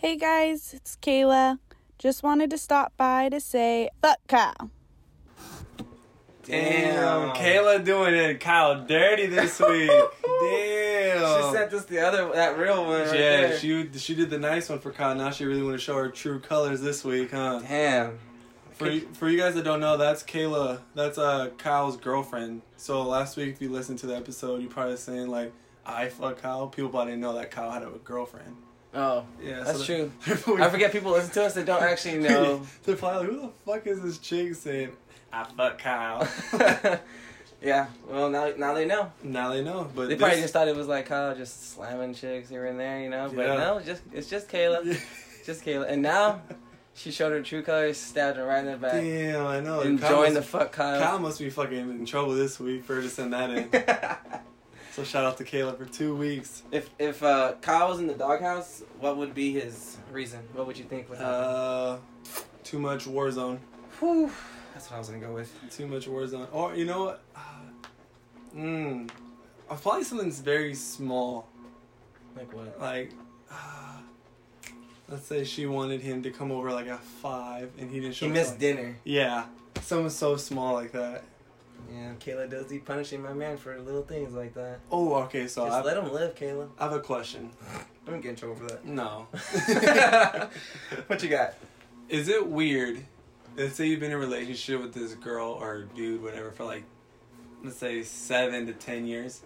Hey guys, it's Kayla. Just wanted to stop by to say fuck Kyle. Damn, Kayla doing it Kyle dirty this week. Damn. She sent us the other, that real one. Right yeah, there. she she did the nice one for Kyle. Now she really want to show her true colors this week, huh? Damn. For you, for you guys that don't know, that's Kayla. That's uh Kyle's girlfriend. So last week, if you listened to the episode, you probably saying like, "I fuck Kyle." People probably didn't know that Kyle had a girlfriend. Oh, Yeah, that's so true. I forget people listen to us that don't actually know. They're probably like, "Who the fuck is this chick saying I fuck Kyle?" yeah. Well, now now they know. now they know, but They probably just thought it was like Kyle just slamming chicks here and there, you know. But Yeah. no, it's just it's just Kayla, just Kayla. And now she showed her true colors, stabbed her right in the back, Damn, I know. Enjoying the must- fuck Kyle Kyle. must be fucking in trouble this week for her to send that in. So shout out to Kayla for two weeks. if if uh, Kyle was in the doghouse, what would be his reason? What would you think would happen? Uh, too much Warzone. Whew. That's what I was gonna go with. Too much Warzone. Or you know what? Mmm. Uh, probably something's very small. Like what? Like, uh, let's say she wanted him to come over like at five, and he didn't show. Up. He missed like- dinner. Yeah, something so small like that. Yeah, Kayla does be punishing my man for little things like that. Oh, okay. So Just I, let him live, Kayla. I have a question. Don't get in trouble for that. No. what you got? Is it weird? Let's say you've been in a relationship with this girl or dude, whatever, for like, let's say seven to ten years,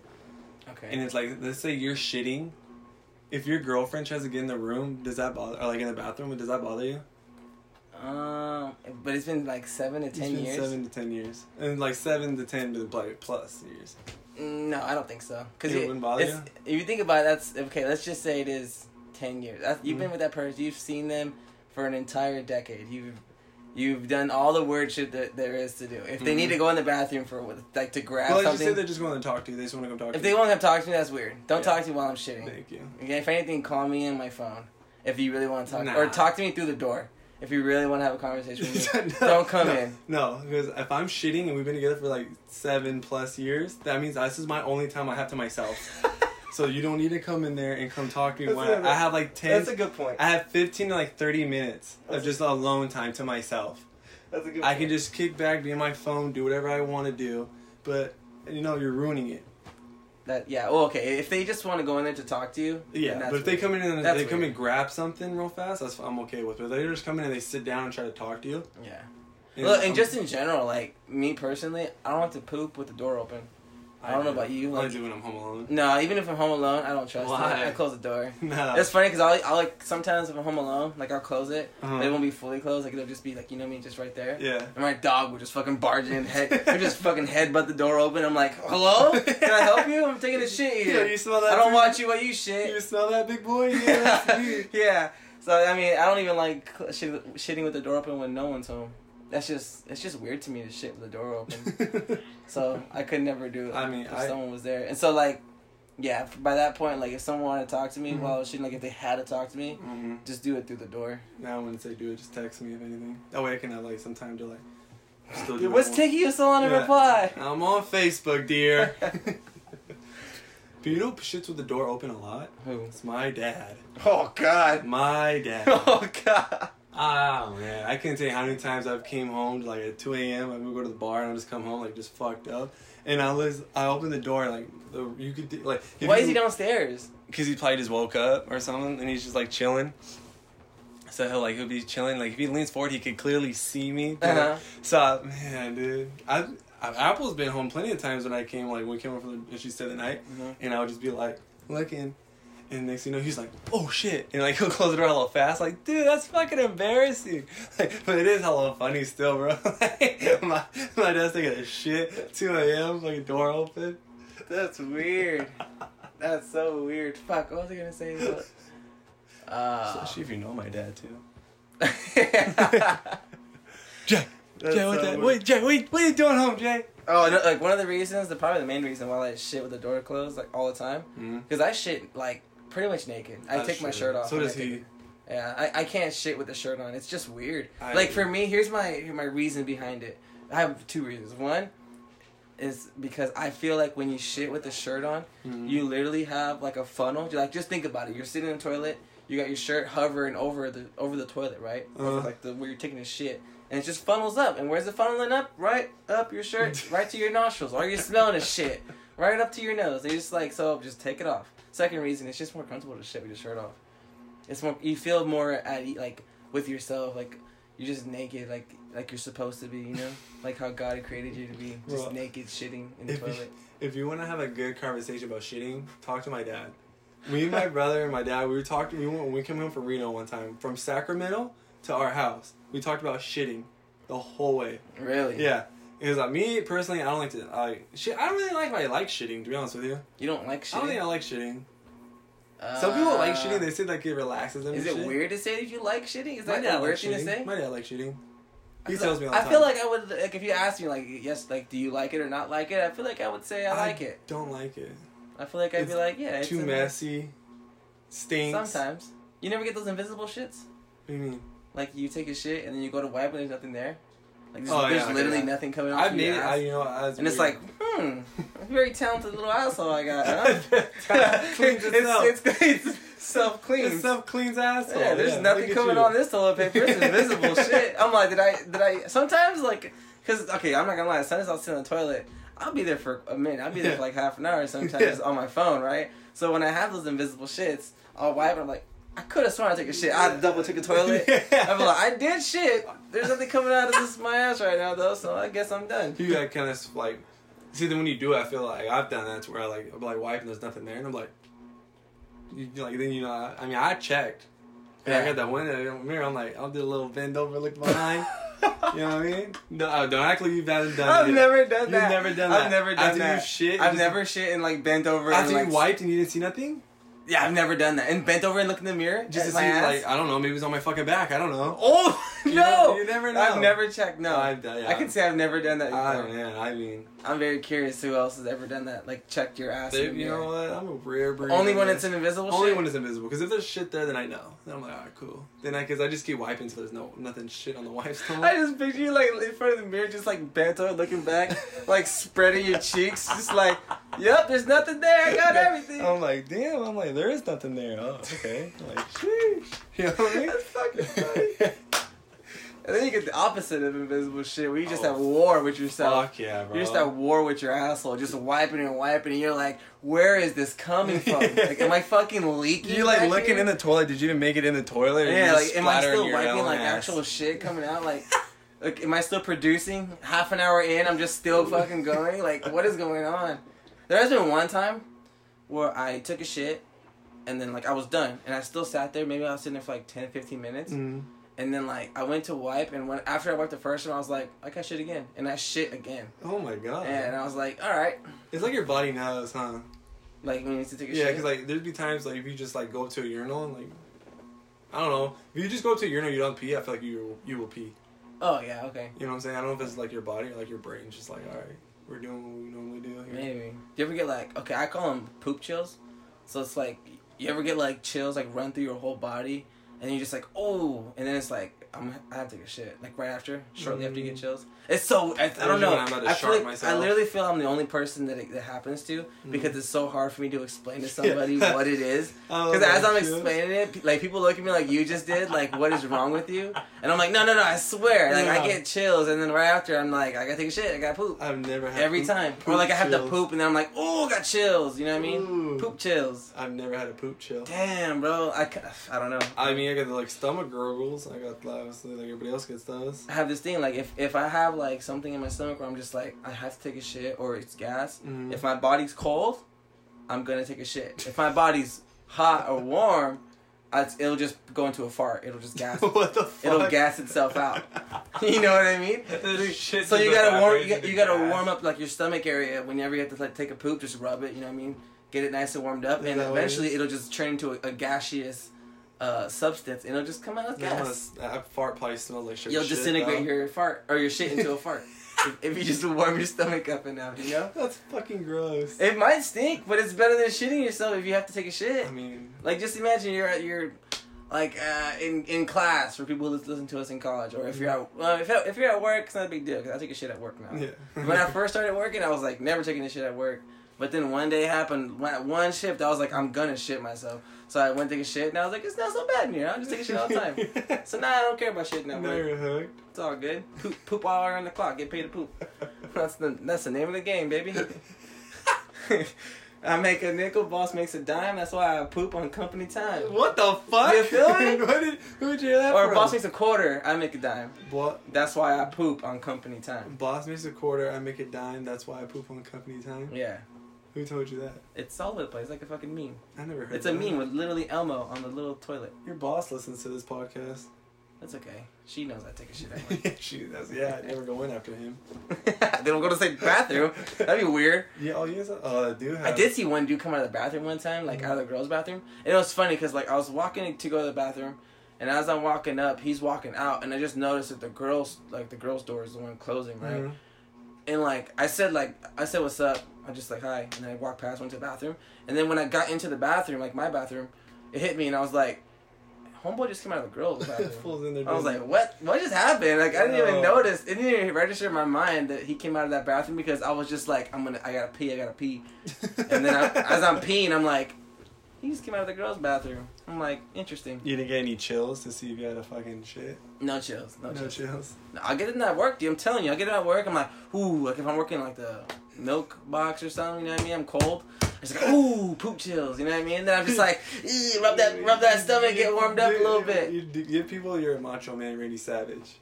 Okay. and it's like, let's say you're shitting. If your girlfriend tries to get in the room, does that bother? Or like in the bathroom, does that bother you? Um, but it's been like seven to It's ten been years. Seven to ten years, and like seven to ten to like plus years. No, I don't think so. Cause It wouldn't bother it's- If you think about it, that's okay. Let's just say it is ten years. That's, you've been Mhm. with that person. You've seen them for an entire decade. You've you've done all the weird shit that there is to do. If they Mhm. need to go in the bathroom for like to grab Well, let's say something, they're just going to talk to you. They just want to come talk to you. if you. they want to come talk to me, that's weird. Don't Yeah. talk to me while I'm shitting. Thank you. Okay, if anything, call me in my phone. If you really want to talk, Nah. or talk to me through the door. If you really want to have a conversation with me, No, don't come no, in. No, because if I'm shitting and we've been together for like seven plus years, that means this is my only time I have to myself. so you don't need to come in there and come talk to me when a- I, I have like ten. That's a good point. I have fifteen to like thirty minutes of That's- just alone time to myself. That's a good. I point. can just kick back, be on my phone, do whatever I want to do, but you know you're ruining it. That. Yeah. Well, okay. If they just want to go in there to talk to you, Yeah, that's but if they come in and they come weird. and grab something real fast, that's I'm okay with. But they just come in and they sit down and try to talk to you. yeah. and Look, and I'm- just in general, like me personally, I don't like to poop with the door open. I don't know about you, I like- do when I'm home alone. No, even if I'm home alone, I don't trust Why? it. I close the door. No. It's funny because I'll, I'll like sometimes if I'm home alone, like I'll close it, Uh-huh. but it won't be fully closed. Like it'll just be like you know me, just right there. Yeah. And my dog would just fucking barge in, head, would just fucking headbutt the door open. I'm like, hello, can I help you? I'm taking a shit here. Yeah, you smell that? I don't too? watch you while you shit. You smell that, big boy? Yeah, yeah. So I mean, I don't even like shitting with the door open when no one's home. That's just it's just weird to me to shit with the door open. so I could never do it. I mean, if I- someone was there, and so like, yeah. By that point, like if someone wanted to talk to me Mhm. while I was shitting, like if they had to talk to me, hmm just do it through the door. Now when they say do it, just text me if anything. That way I can have like some time to like still do Dude, what's I taking you so long to Yeah. reply? I'm on Facebook, dear. but you know shits with the door open a lot? Who? It's my dad. Oh God. My dad. Oh God. Oh man, I can't tell you how many times I've came home like at two a.m. I'm gonna go to the bar and I just come home like just fucked up, and I was I opened the door like the, you could do- like Why you- is he downstairs? Because he probably just woke up or something, and he's just like chilling. So he'll like he'll be chilling. Like if he leans forward, he could clearly see me. Uh-huh. So man, dude, I, I Apple's been home plenty of times when I came like when we came over from the, and she stayed the night, Mhm. and I would just be like looking. And next thing you know, he's like, "Oh shit!" And like he'll close the door hella fast. Like, dude, that's fucking embarrassing. Like, but it is hella funny still, bro. Like, my my dad's taking a shit, two a.m. Like a door open. That's weird. That's so weird. Fuck. What was I gonna say? About- Uh, Especially if you know my dad too. That's Jay, Jay, what, so that, wait, Jay, what, what are you doing home, Jay? Oh, no, like one of the reasons, the probably the main reason why I shit with the door closed like all the time, Mm-hmm. because I shit like pretty much naked. I take my shirt off. So does I take- he. Yeah, I, I can't shit with the shirt on. It's just weird. I- like for me, here's my my reason behind it. I have two reasons. One is because I feel like when you shit with the shirt on, Mhm. you literally have like a funnel. You like just think about it. You're sitting in the toilet. you got your shirt hovering over the over the toilet, right? Uh-huh. like the where you're taking a shit, and it just funnels up. And where's it funneling up? Right up your shirt, right to your nostrils. All you're smelling is shit, right up to your nose. And you're just like, so just take it off. Second reason, it's just more comfortable to shit with your shirt off. It's more you feel more at like with yourself, like you're just naked, like like you're supposed to be, you know, like how God created you to be, just Well, naked shitting in the if you- toilet. If you want to have a good conversation about shitting, talk to my dad. Me and my brother and my dad, we were talking. We went, we came home from Reno one time from Sacramento to our house. We talked about shitting the whole way. Really? Yeah, because like me personally, I don't like to. I shit. I don't really like. I like shitting. To be honest with you, You don't like shitting? I don't think? I like shitting. Some people like shitting. Uh, They say like it relaxes them. Is it shit. weird to say that you like shitting? Is that a weird thing to say? My dad likes shitting. I He tells me all the I time. feel like I would like if you asked me like yes like do you like it or not like it I feel like I would say I like it. Don't like it. I feel like I'd be like yeah Too messy. Stinks. Sometimes you never get those invisible shits What do you mean? like you take a shit and then you go to wipe and there's nothing there. Like there's, Oh, there's yeah, literally yeah. nothing coming off your made it. I, you know, I and it's like, hmm, very talented little asshole I got, huh? It's, it's, it's self It cleans. self cleans asshole. Yeah, there's look nothing coming you. on this toilet paper. It's invisible shit. I'm like, did I, did I, sometimes like, cause, okay, I'm not gonna lie, sometimes I'll sit on the toilet, I'll be there for a minute, I'll be there Yeah. for like half an hour sometimes Yeah. on my phone, right? So when I have those invisible shits, I'll wipe and I'm like, I could have sworn I took a shit. I double took a toilet. Yeah. I'm like, I did shit. There's nothing coming out of this my ass right now though, so I guess I'm done. You got kind of like, see, then when you do it, I feel like I've done that to where I like, I'm like wiping, there's nothing there, and I'm like, you like then you know, I, I mean, I checked. Yeah. I got that window mirror. I'm like, I'll do a little bend over, look behind. you know what I mean? No, uh, don't act like you haven't done I've it. never done that. You've that. never done that. I've that. never done After that. you shit, I've you never shit and like bent over. After and, you like, wiped and you didn't see nothing, Yeah, I've never done that. And bent over and looked in the mirror just to see, like, I don't know, maybe it was on my fucking back. I don't know. Oh You no! never- you never know. I've never checked. No, I've done- yeah. I can say I've never done that. I Before. don't know. I mean, I'm very curious who else has ever done that. Like checked your ass. they, the you know what? I'm a rare breed. Only when it's an invisible Only shit. when it's invisible. Because if there's shit there, then I know. Then I'm like, alright, cool. Then I, because I just keep wiping so there's no nothing shit on the wipe still. I just picture you like in front of the mirror, just like bent over, looking back, like spreading your cheeks, just like, "Yep, there's nothing there. I got everything." I'm like, damn. I'm like, there is nothing there. Oh, okay. I'm like, sheesh. You know what I mean? That's fucking funny. And then you get the opposite of invisible shit, where you just Oh, at war with yourself. Fuck yeah, bro. You're just at war with your asshole, just wiping and wiping, and you're like, "Where is this coming from? like, am I fucking leaking?" You're like looking here? in the toilet? Did you even make it in the toilet? Yeah, like, am I still wiping like ass? actual shit coming out? Like, like, am I still producing? Half an hour in, I'm just still fucking going. Like, what is going on? There has been one time where I took a shit, and then like I was done, and I still sat there. Maybe I was sitting there for like 10, 15 minutes, Mhm. And then like I went to wipe, and when after I wiped the first one, I was like, I got shit again, and I shit again, Oh my god. and I was like, all right, It's like your body knows, huh? like when you need to take a Yeah, shit. because like there'd be times like if you just like go to a urinal and like I don't know if you just go to a urinal you don't pee I feel like you you will pee. oh yeah, okay, You know what I'm saying? I don't know if it's like your body or like your brain, just like all right, we're doing what we normally do here. maybe. Do you ever get like okay? I call them poop chills. So it's like you ever get like chills like run through your whole body, and you're just like oh, and then it's like I'm I have to take a shit like right after, shortly after you get Mm. chills. It's so I, I don't know. I'm about to I feel like, I literally feel I'm the only person that it, that happens to Mm. because it's so hard for me to explain to somebody what it is. Oh, Because as I'm like, chills. explaining it, like people look at me like you just did, like what is wrong with you? And I'm like, no, no, no, I swear. Like I get chills, and then right after I'm like, I gotta take a shit, I gotta poop I've never had every poop- time. Or like I have to poop, and then I'm like, oh, got chills. You know what I mean? Ooh. Poop chills. I've never had a poop chill. Damn, bro. I, I don't know. I mean, I got the like stomach gurgles. I got obviously like everybody else gets those. I have this thing like if if I have like something in my stomach where I'm just like I have to take a shit or it's gas. Mhm. If my body's cold, I'm gonna take a shit. If my body's hot or warm, I, it'll just go into a fart. It'll just gas. what the fuck? It'll gas itself out. you know what I mean? So you gotta warm. You, got, you gotta warm up like your stomach area whenever you have to like take a poop. Just rub it. You know what I mean? Get it nice and warmed up, Is and what it eventually it'll just turn into a, a gaseous uh, substance, and it'll just come out as gas. That fart probably smells like shit. You'll shit, disintegrate though. your fart or your shit into a fart if, if you just warm your stomach up enough. You know, That's fucking gross. it might stink, but it's better than shitting yourself if you have to take a shit. I mean, Like just imagine you're at your like uh, in in class for people who listen to us in college, or if you're at well, if, if you're at work, it's not a big deal because I take a shit at work now. yeah. when I first started working, I was like never taking a shit at work. But then one day happened, one one shift, I was like, I'm gonna shit myself. So I went to take a shit, and I was like, it's not so bad in here. I'll just take a shit all the time. So now I don't care about shit now. you're hooked. It's all good. Poop, poop while we're the clock. Get paid to poop. That's the that's the name of the game, baby. I make a nickel, boss makes a dime. That's why I poop on company time. What the fuck? You feel me? what did, who'd you hear that Or from? boss makes a quarter, I make a dime. Bo- That's why I poop on company time. boss makes a quarter, I make a dime. That's why I poop on company time. Yeah, Who told you that? it's all over the place, like a fucking meme. I never heard. It. It's a that. meme with literally Elmo on the little toilet. Your boss listens to this podcast. That's okay. She knows I take a shit yeah, she does. Yeah, I never go in after him. they don't go to the same bathroom. That'd be weird. Yeah. Oh, yes. Oh, I do have. I did see one dude come out of the bathroom one time, like out of the girls' bathroom, and it was funny because like I was walking to go to the bathroom, and as I'm walking up, he's walking out, and I just noticed that the girls, like the girls' door is the one closing, right? Mhm. And like I said, like I said, "What's up?" I just like hi, and then I walked past, went to the bathroom, and then when I got into the bathroom, like my bathroom, it hit me, and I was like, "Homeboy just came out of the girls' bathroom." Fool's in there. I was like, what? What just happened? Like, I didn't No. even notice. It didn't even register in my mind that he came out of that bathroom because I was just like, I'm gonna, I gotta pee, I gotta pee. And then I, as I'm peeing, I'm like, he just came out of the girls' bathroom. I'm like, interesting. You didn't get any chills to see if you had a fucking shit. No chills, no, No, chills. chills. No, I'll get it at work, dude. I'm telling you, I'll get it at work. I'm like, ooh, like if I'm working like the milk box or something, you know what I mean? I'm cold. It's like, ooh, poop chills, you know what I mean? And then I'm just like, rub that, rub that stomach, get warmed up a little bit. You, you give people you're a macho man, Randy Savage.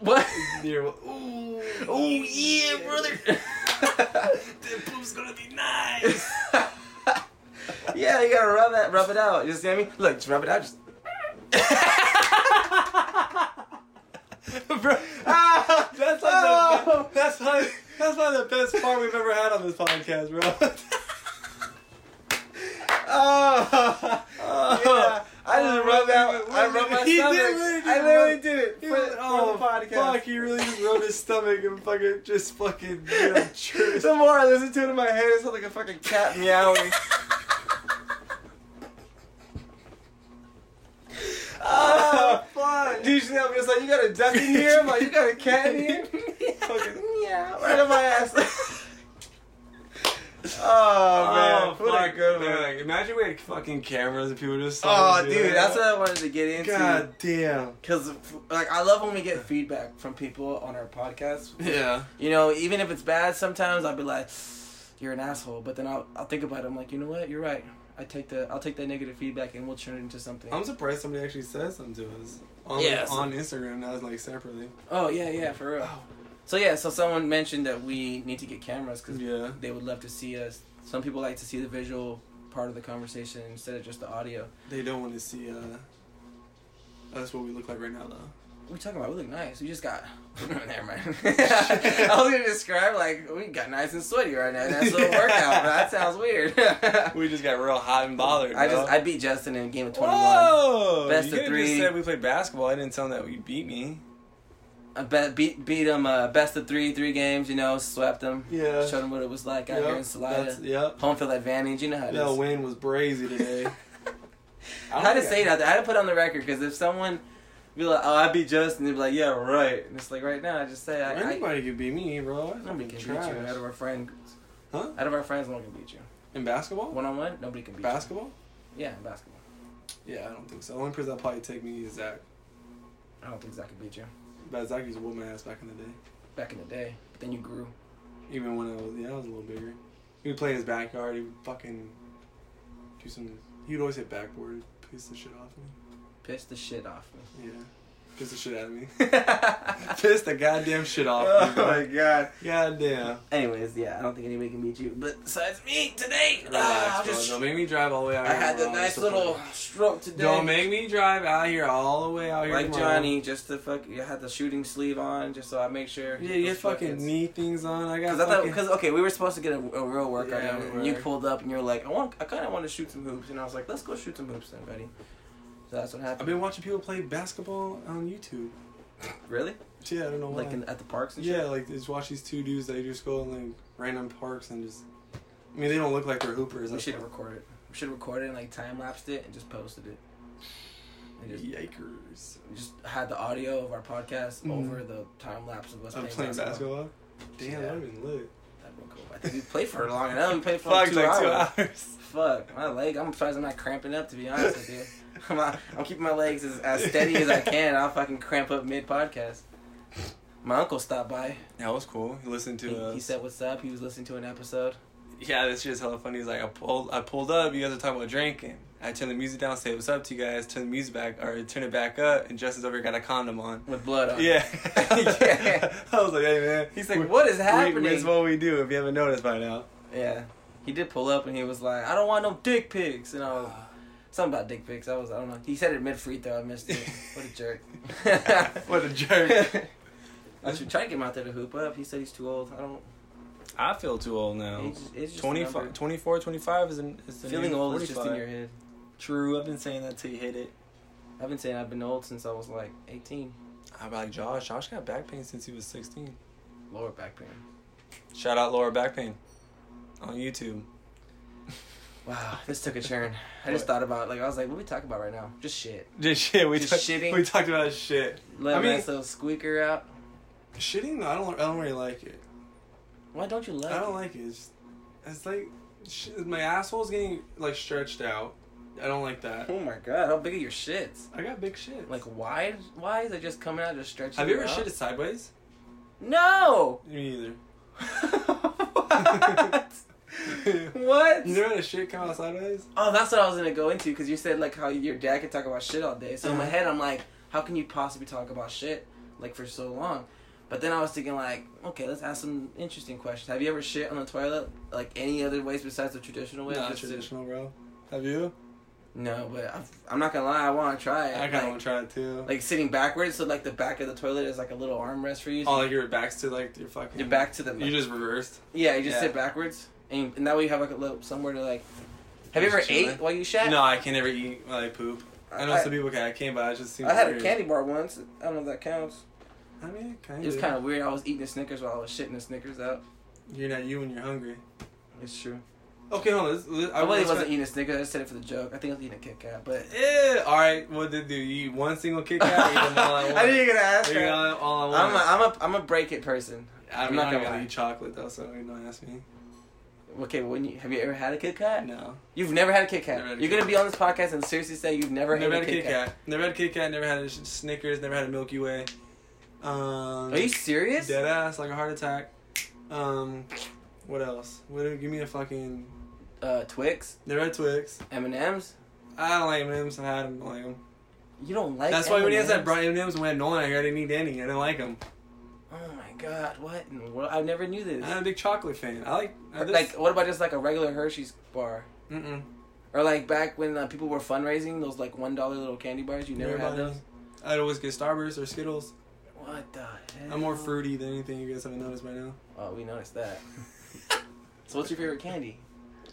What? You're ooh, Oh yeah, brother. the poop's gonna be nice. yeah, you gotta rub that, rub it out. You see what I mean? Look, just rub it out. Just. Bro, Ah, that's like Oh. the, that's like that's like the best part we've ever had on this podcast, bro. oh, yeah. I just rubbed out. I rubbed my He stomach. did really I literally did it for, oh the podcast. fuck! He really just rubbed his stomach and fucking just fucking you know. The more I listen to it in my head, it sounds like a fucking cat meowing. Fuck! Usually I'm just like, you got a duck in here? I'm like, you got a cat in here? fucking meow. Right on my ass. Oh, oh, man. Oh, what a fuck, good one. man. Like, imagine we had fucking cameras and people just saw Oh, dude, that. that's what I wanted to get into. God damn. Because, like, I love when we get feedback from people on our podcast. Yeah. You know, even if it's bad, sometimes I'll be like, "You're an asshole," but then I'll I'll think about it. I'm like, you know what? You're right. I take the I'll take that negative feedback and we'll turn it into something. I'm surprised somebody actually said something to us on Yeah, so- on Instagram. Not like separately. oh yeah, yeah, for real. So yeah, so someone mentioned that we need to get cameras because Yeah. they would love to see us. Some people like to see the visual part of the conversation instead of just the audio. They don't want to see uh. That's what we look like right now, though. What are we talking about? We look nice. We just got. Never mind. I was gonna describe like we got nice and sweaty right now. That's a little workout, but that sounds weird. We just got real hot and bothered. I bro. just I beat Justin in a game of twenty one. Best you of three. Just said we played basketball. I didn't tell him that you beat me. I bet beat beat him uh, best of three, three games. You know, swept him. Yeah. Showed him what it was like out here in Salida. Yep. Home field advantage. You know how it is. That win was brazy today. I had to say it out there. I had to put it on the record because if someone be like, "Oh, I beat Justin," they'd be like, "Yeah, right." And it's like right now, I just say, I, I, Anybody could beat me, bro. I nobody can trash. beat you out of our friends. Huh? Out of our friends, no one can beat you. In basketball? One on one, nobody can beat Basketball? you. Basketball? Yeah, in basketball. Yeah, I don't think so. The only person that'll probably take me is Zach. I don't think Zach could beat you. But Zach used to whoop my ass back in the day. Back in the day, but then you grew. Even when I was, yeah, I was a little bigger. He would play in his backyard. He would fucking do some. He would always hit backboard, piss the shit off me. Pissed the shit off me. Yeah, piss the shit out of me. oh piss the goddamn shit off me. my god. Goddamn. Anyways, yeah, I don't think anybody can beat you. But besides me today, Relax, ah, bro. just- Don't make me drive all the way out I here. I had the nice little stroke today. Don't make me drive out here all the way out here. like tomorrow. Johnny, just to fuck. You had the shooting sleeve on, just so I make sure. Yeah, you had fucking buckets- knee things on. I got Cause fucking. cause okay, we were supposed to get a, a real workout Yeah, and you pulled up and you were like, I want, I kind of want to shoot some hoops, and I was like, let's go shoot some hoops then, buddy. That's what I've been watching people play basketball on YouTube. Really? Yeah, I don't know why. Like in, at the parks and yeah, shit. like just watch these two dudes. They just go in like random parks and just. I mean, they don't look like they're hoopers. We should have recorded. We should have recorded and like time lapsed it and just posted it. And just, Yikers! just had the audio of our podcast Mhm. over the time lapse of us I'm playing, playing basketball. basketball. Damn, Yeah. that would been lit. That'd been cool. I think we played for long enough. We played for like two like two hours. hours. Fuck my leg. I'm surprised I'm not cramping up. To be honest with you, I'm, not- I'm keeping my legs as, as steady as I can. I'll fucking cramp up mid podcast. My uncle stopped by. That was cool. He listened to He, us. he said, "What's up?" He was listening to an episode. Yeah, this shit's hella funny. He's like, I pulled, I pulled up. You guys are talking about drinking. I turned the music down, say what's up to you guys. Turn the music back, or turn it back up, and Justin's over here got a condom on. with blood on. Yeah. Yeah. I was like, hey man. He's like, "What is happening?" It's what we do. If you haven't noticed by now. Yeah. He did pull up and he was like, "I don't want no dick pics," and I was something about dick pics. I was, I don't know. He said it mid free throw. I missed it. What a jerk. what a jerk. I should try to get him out there to hoop up. He said he's too old. I don't. I feel too old now. Age, it's just 25, 24, 25 is, an, is the Feeling new old is just in your head. True, I've been saying that till you hit it. I've been saying I've been old since I was like 18. I'm like Josh. Josh got back pain since he was 16. Lower back pain. Shout out lower back pain on YouTube. Wow, this took a turn. I just thought about like I was like, what are we talking about right now? Just shit. Just shit. We Just talk- shitting? We talked about shit. Let I mean- little squeaker out. Shitting? No, I don't. I don't really like it. Why don't you like? It? I don't it? like it. It's, it's like sh- my asshole's getting like stretched out. I don't like that. Oh my god, how big are your shits? I got big shit. Like wide? Why is it just coming out just stretching? have you ever out? shitted sideways? No. Me either. what? what? You never had a shit come out sideways? Oh, that's what I was gonna go into because you said like how your dad could talk about shit all day. So in my Uh-huh. head, I'm like, how can you possibly talk about shit like for so long? But then I was thinking like, okay, let's ask some interesting questions. Have you ever shit on the toilet like any other ways besides the traditional way? Not Just to- traditional, bro. Have you? No, but I've, I'm not gonna lie, I want to try it. I kind of like, want to try it too. like sitting backwards, so like the back of the toilet is like a little armrest for you. So oh, like your back's to like your fucking. your back to the. You just reversed. yeah, you just Yeah. sit backwards, and, and that way you have like a little somewhere to like. Have you Just ever ate while you shat? No, I can never eat while I poop. I know I- some people can. I can't, but I just seems I had a weird. candy bar once. I don't know if that counts. I mean, kind of. It was kind of weird. I was eating the Snickers while I was shitting the Snickers out. You're not you when you're hungry. It's true. Okay, hold on. Let's, let's, I really wasn't eating a Snickers. I just said it for the joke. I think I was eating a Kit Kat, but Yeah. All right. What did you eat? One single Kit Kat? or eat them all at once? I didn't even ask. Her. all at I'm a, once? I'm a I'm a break it person. I I'm mean, not I'm gonna not gonna lie. eat chocolate though, so you don't ask me. Okay, when you have you ever had a Kit Kat? No. You've never had a Kit Kat. Had a You're Kit gonna be on this podcast and seriously say you've never, Never had, had a Kit Kat. Never had a Kit Kat. Never had a Snickers. Never had a Milky Way. Um, Are you serious? dead ass like a heart attack? Um, what else? What? Give me a fucking. Uh, Twix, Never had Twix. M and M's. I don't like M&M's. I had them. I like them. You don't like. That's why when he has that M&Ms? bright M&M's when Nolan here, I didn't eat any. I didn't like them. God! What in the world? I never knew this. I'm a big chocolate fan. I like. I just, like, what about just like a regular Hershey's bar? Mm-mm. Or like back when uh, people were fundraising, those like one dollar little candy bars. You never had had those. I'd always get Starburst or Skittles. What the hell? I'm more fruity than anything you guys haven't noticed by now. Oh, we noticed that. so, what's your favorite candy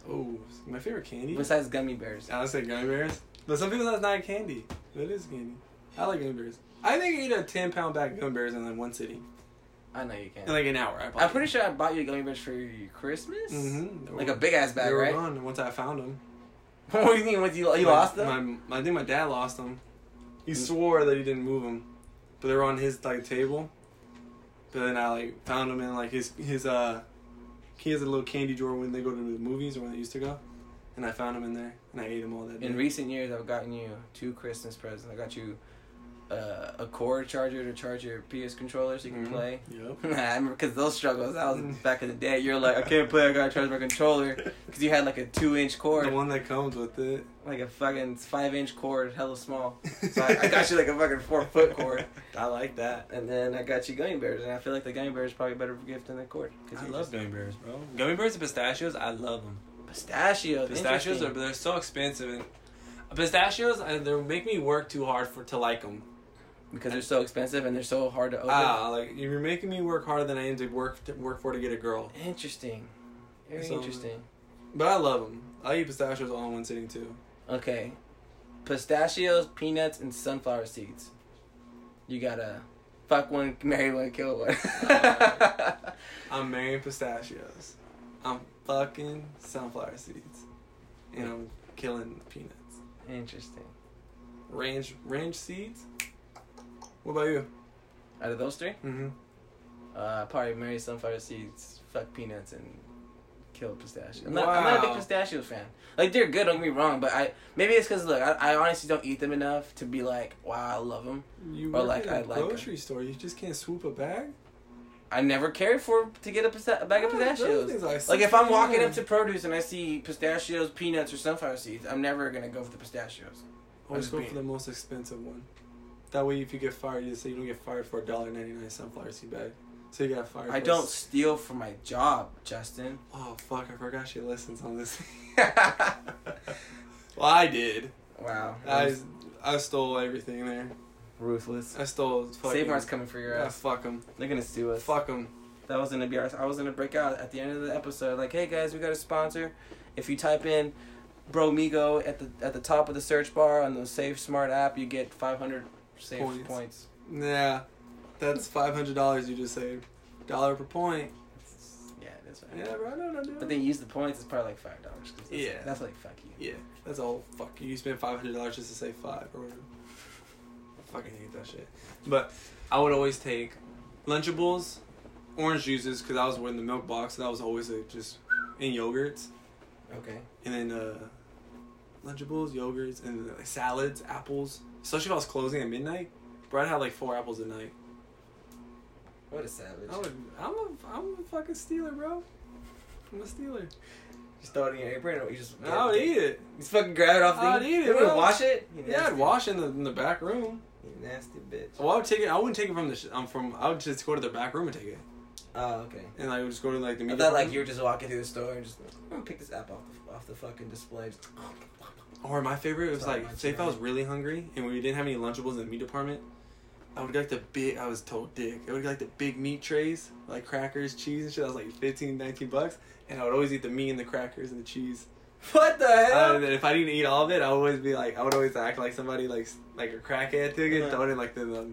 Oh, my favorite candy? besides gummy bears? I would say gummy bears. But some people that's not candy. But it is candy. I like gummy bears. I think I eat a 10 pound bag of gummy bears in like one sitting. I know you can. In like an hour. I I'm pretty sure I bought you a gummy bears for your Christmas. Mm-hmm. Like a big ass They bag, were right? gone once I found them. what do you mean? Once you you lost them? My, I think my dad lost them. He Mm. swore that he didn't move them, but they were on his like table. But then I like found them in like his his uh, he has a little candy drawer when they go to the movies or when they used to go, and I found them in there and I ate them all that day. In recent years, I've gotten you two Christmas presents. I got you uh, a cord charger to charge your PS controller so you can Mhm. play. Yep. I remember because those struggles. That was Mm. back in the day. You're like, I can't play. I gotta charge my controller because you had like a two inch cord, The one that comes with it. like a fucking five inch cord, hella small. So I, I got you like a fucking four foot cord, I like that. and then I got you gummy bears, and I feel like the gummy bears is probably a better gift than the cord. I you love just- gummy bears, bro. Gummy bears and pistachios, I love them. pistachios. Pistachios are interesting. they're so expensive and pistachios I- they make me work too hard for to like them. Because they're so expensive and they're so hard to open. Ah, like you're making me work harder than I am to work to work for to get a girl. Interesting. Very So- interesting. But I love them. I eat pistachios all in one sitting too. Okay. Pistachios, peanuts, and sunflower seeds. You gotta fuck one, marry one, kill one. I'm marrying pistachios. I'm fucking sunflower seeds, and I'm killing peanuts. Interesting. Range range seeds. What about you? Out of those three, Mm-hmm. Uh, probably marry sunflower seeds, fuck peanuts, and kill pistachios. I'm not, I'm not a big Wow. pistachio fan. Like they're good, don't get me wrong, but I maybe it's because look, I, I honestly don't eat them enough to be like, wow, I love them. You Or like, I like grocery store. You just can't swoop a bag. I never cared for to get a, pista- a bag of pistachios. are Like if I'm $6.99. walking up to produce and I see pistachios, peanuts, or sunflower seeds, I'm never gonna go for the pistachios. always go for the most expensive one. That way, if you get fired, you say you don't get fired for a dollar ninety nine sunflower seed bag. So you got fired. I don't steal for my job, Justin. Oh fuck! I forgot she listens on this. well, I did. wow. I I stole everything there. ruthless. I stole. Fucking, Save Mart's coming for your Yeah, ass. fuck them. They're gonna sue us. Fuck them. That was gonna be our. I was gonna break out at the end of the episode, like, hey guys, we got a sponsor. If you type in Bromigo at the at the top of the search bar on the Save Mart app, you get 500 save Points. points. Yeah, that's five hundred dollars you just saved. Dollar per point. Yeah, that's right. Yeah, bro. I know what I'm doing. But they use the points, it's probably like five dollars. Yeah. that's like fuck you. Yeah, that's all. Fuck you. You spend five hundred dollars just to say five or whatever. I fucking hate that shit. But I would always take Lunchables, orange juices because I was wearing the milk box. So that was always like just in yogurts, Okay. and then uh, Lunchables, yogurts, and like salads, apples. Especially if I was closing at midnight, bro. I'd like four apples a night. What a savage. I would. I'm a. I'm a fucking stealer, bro. I'm a stealer. Just throw it in your apron, or you just. I would eat it. You just fucking grab it off the. I'd eat it, You wouldn't wash it. Yeah, I'd wash in the in the back room. You nasty bitch. Well, I would take it. I wouldn't take it from the. Sh- I'm from. I would just go to the back room and take it, Oh, okay. and I would just go to like the. I thought like you were just walking through the store and just I'm gonna pick this app off the off the fucking display. Just, Or my favorite was like, say if I was really hungry and we didn't have any Lunchables in the meat department, I would get like the big. I was told dick. I would get like the big meat trays, like crackers, cheese and shit. That was like 15, 19 bucks, and I would always eat the meat and the crackers and the cheese. what the Uh, hell? and if I didn't eat all of it, I would always be like, I would always act like somebody like like a crackhead took it, Uh-huh. throw it in like the, the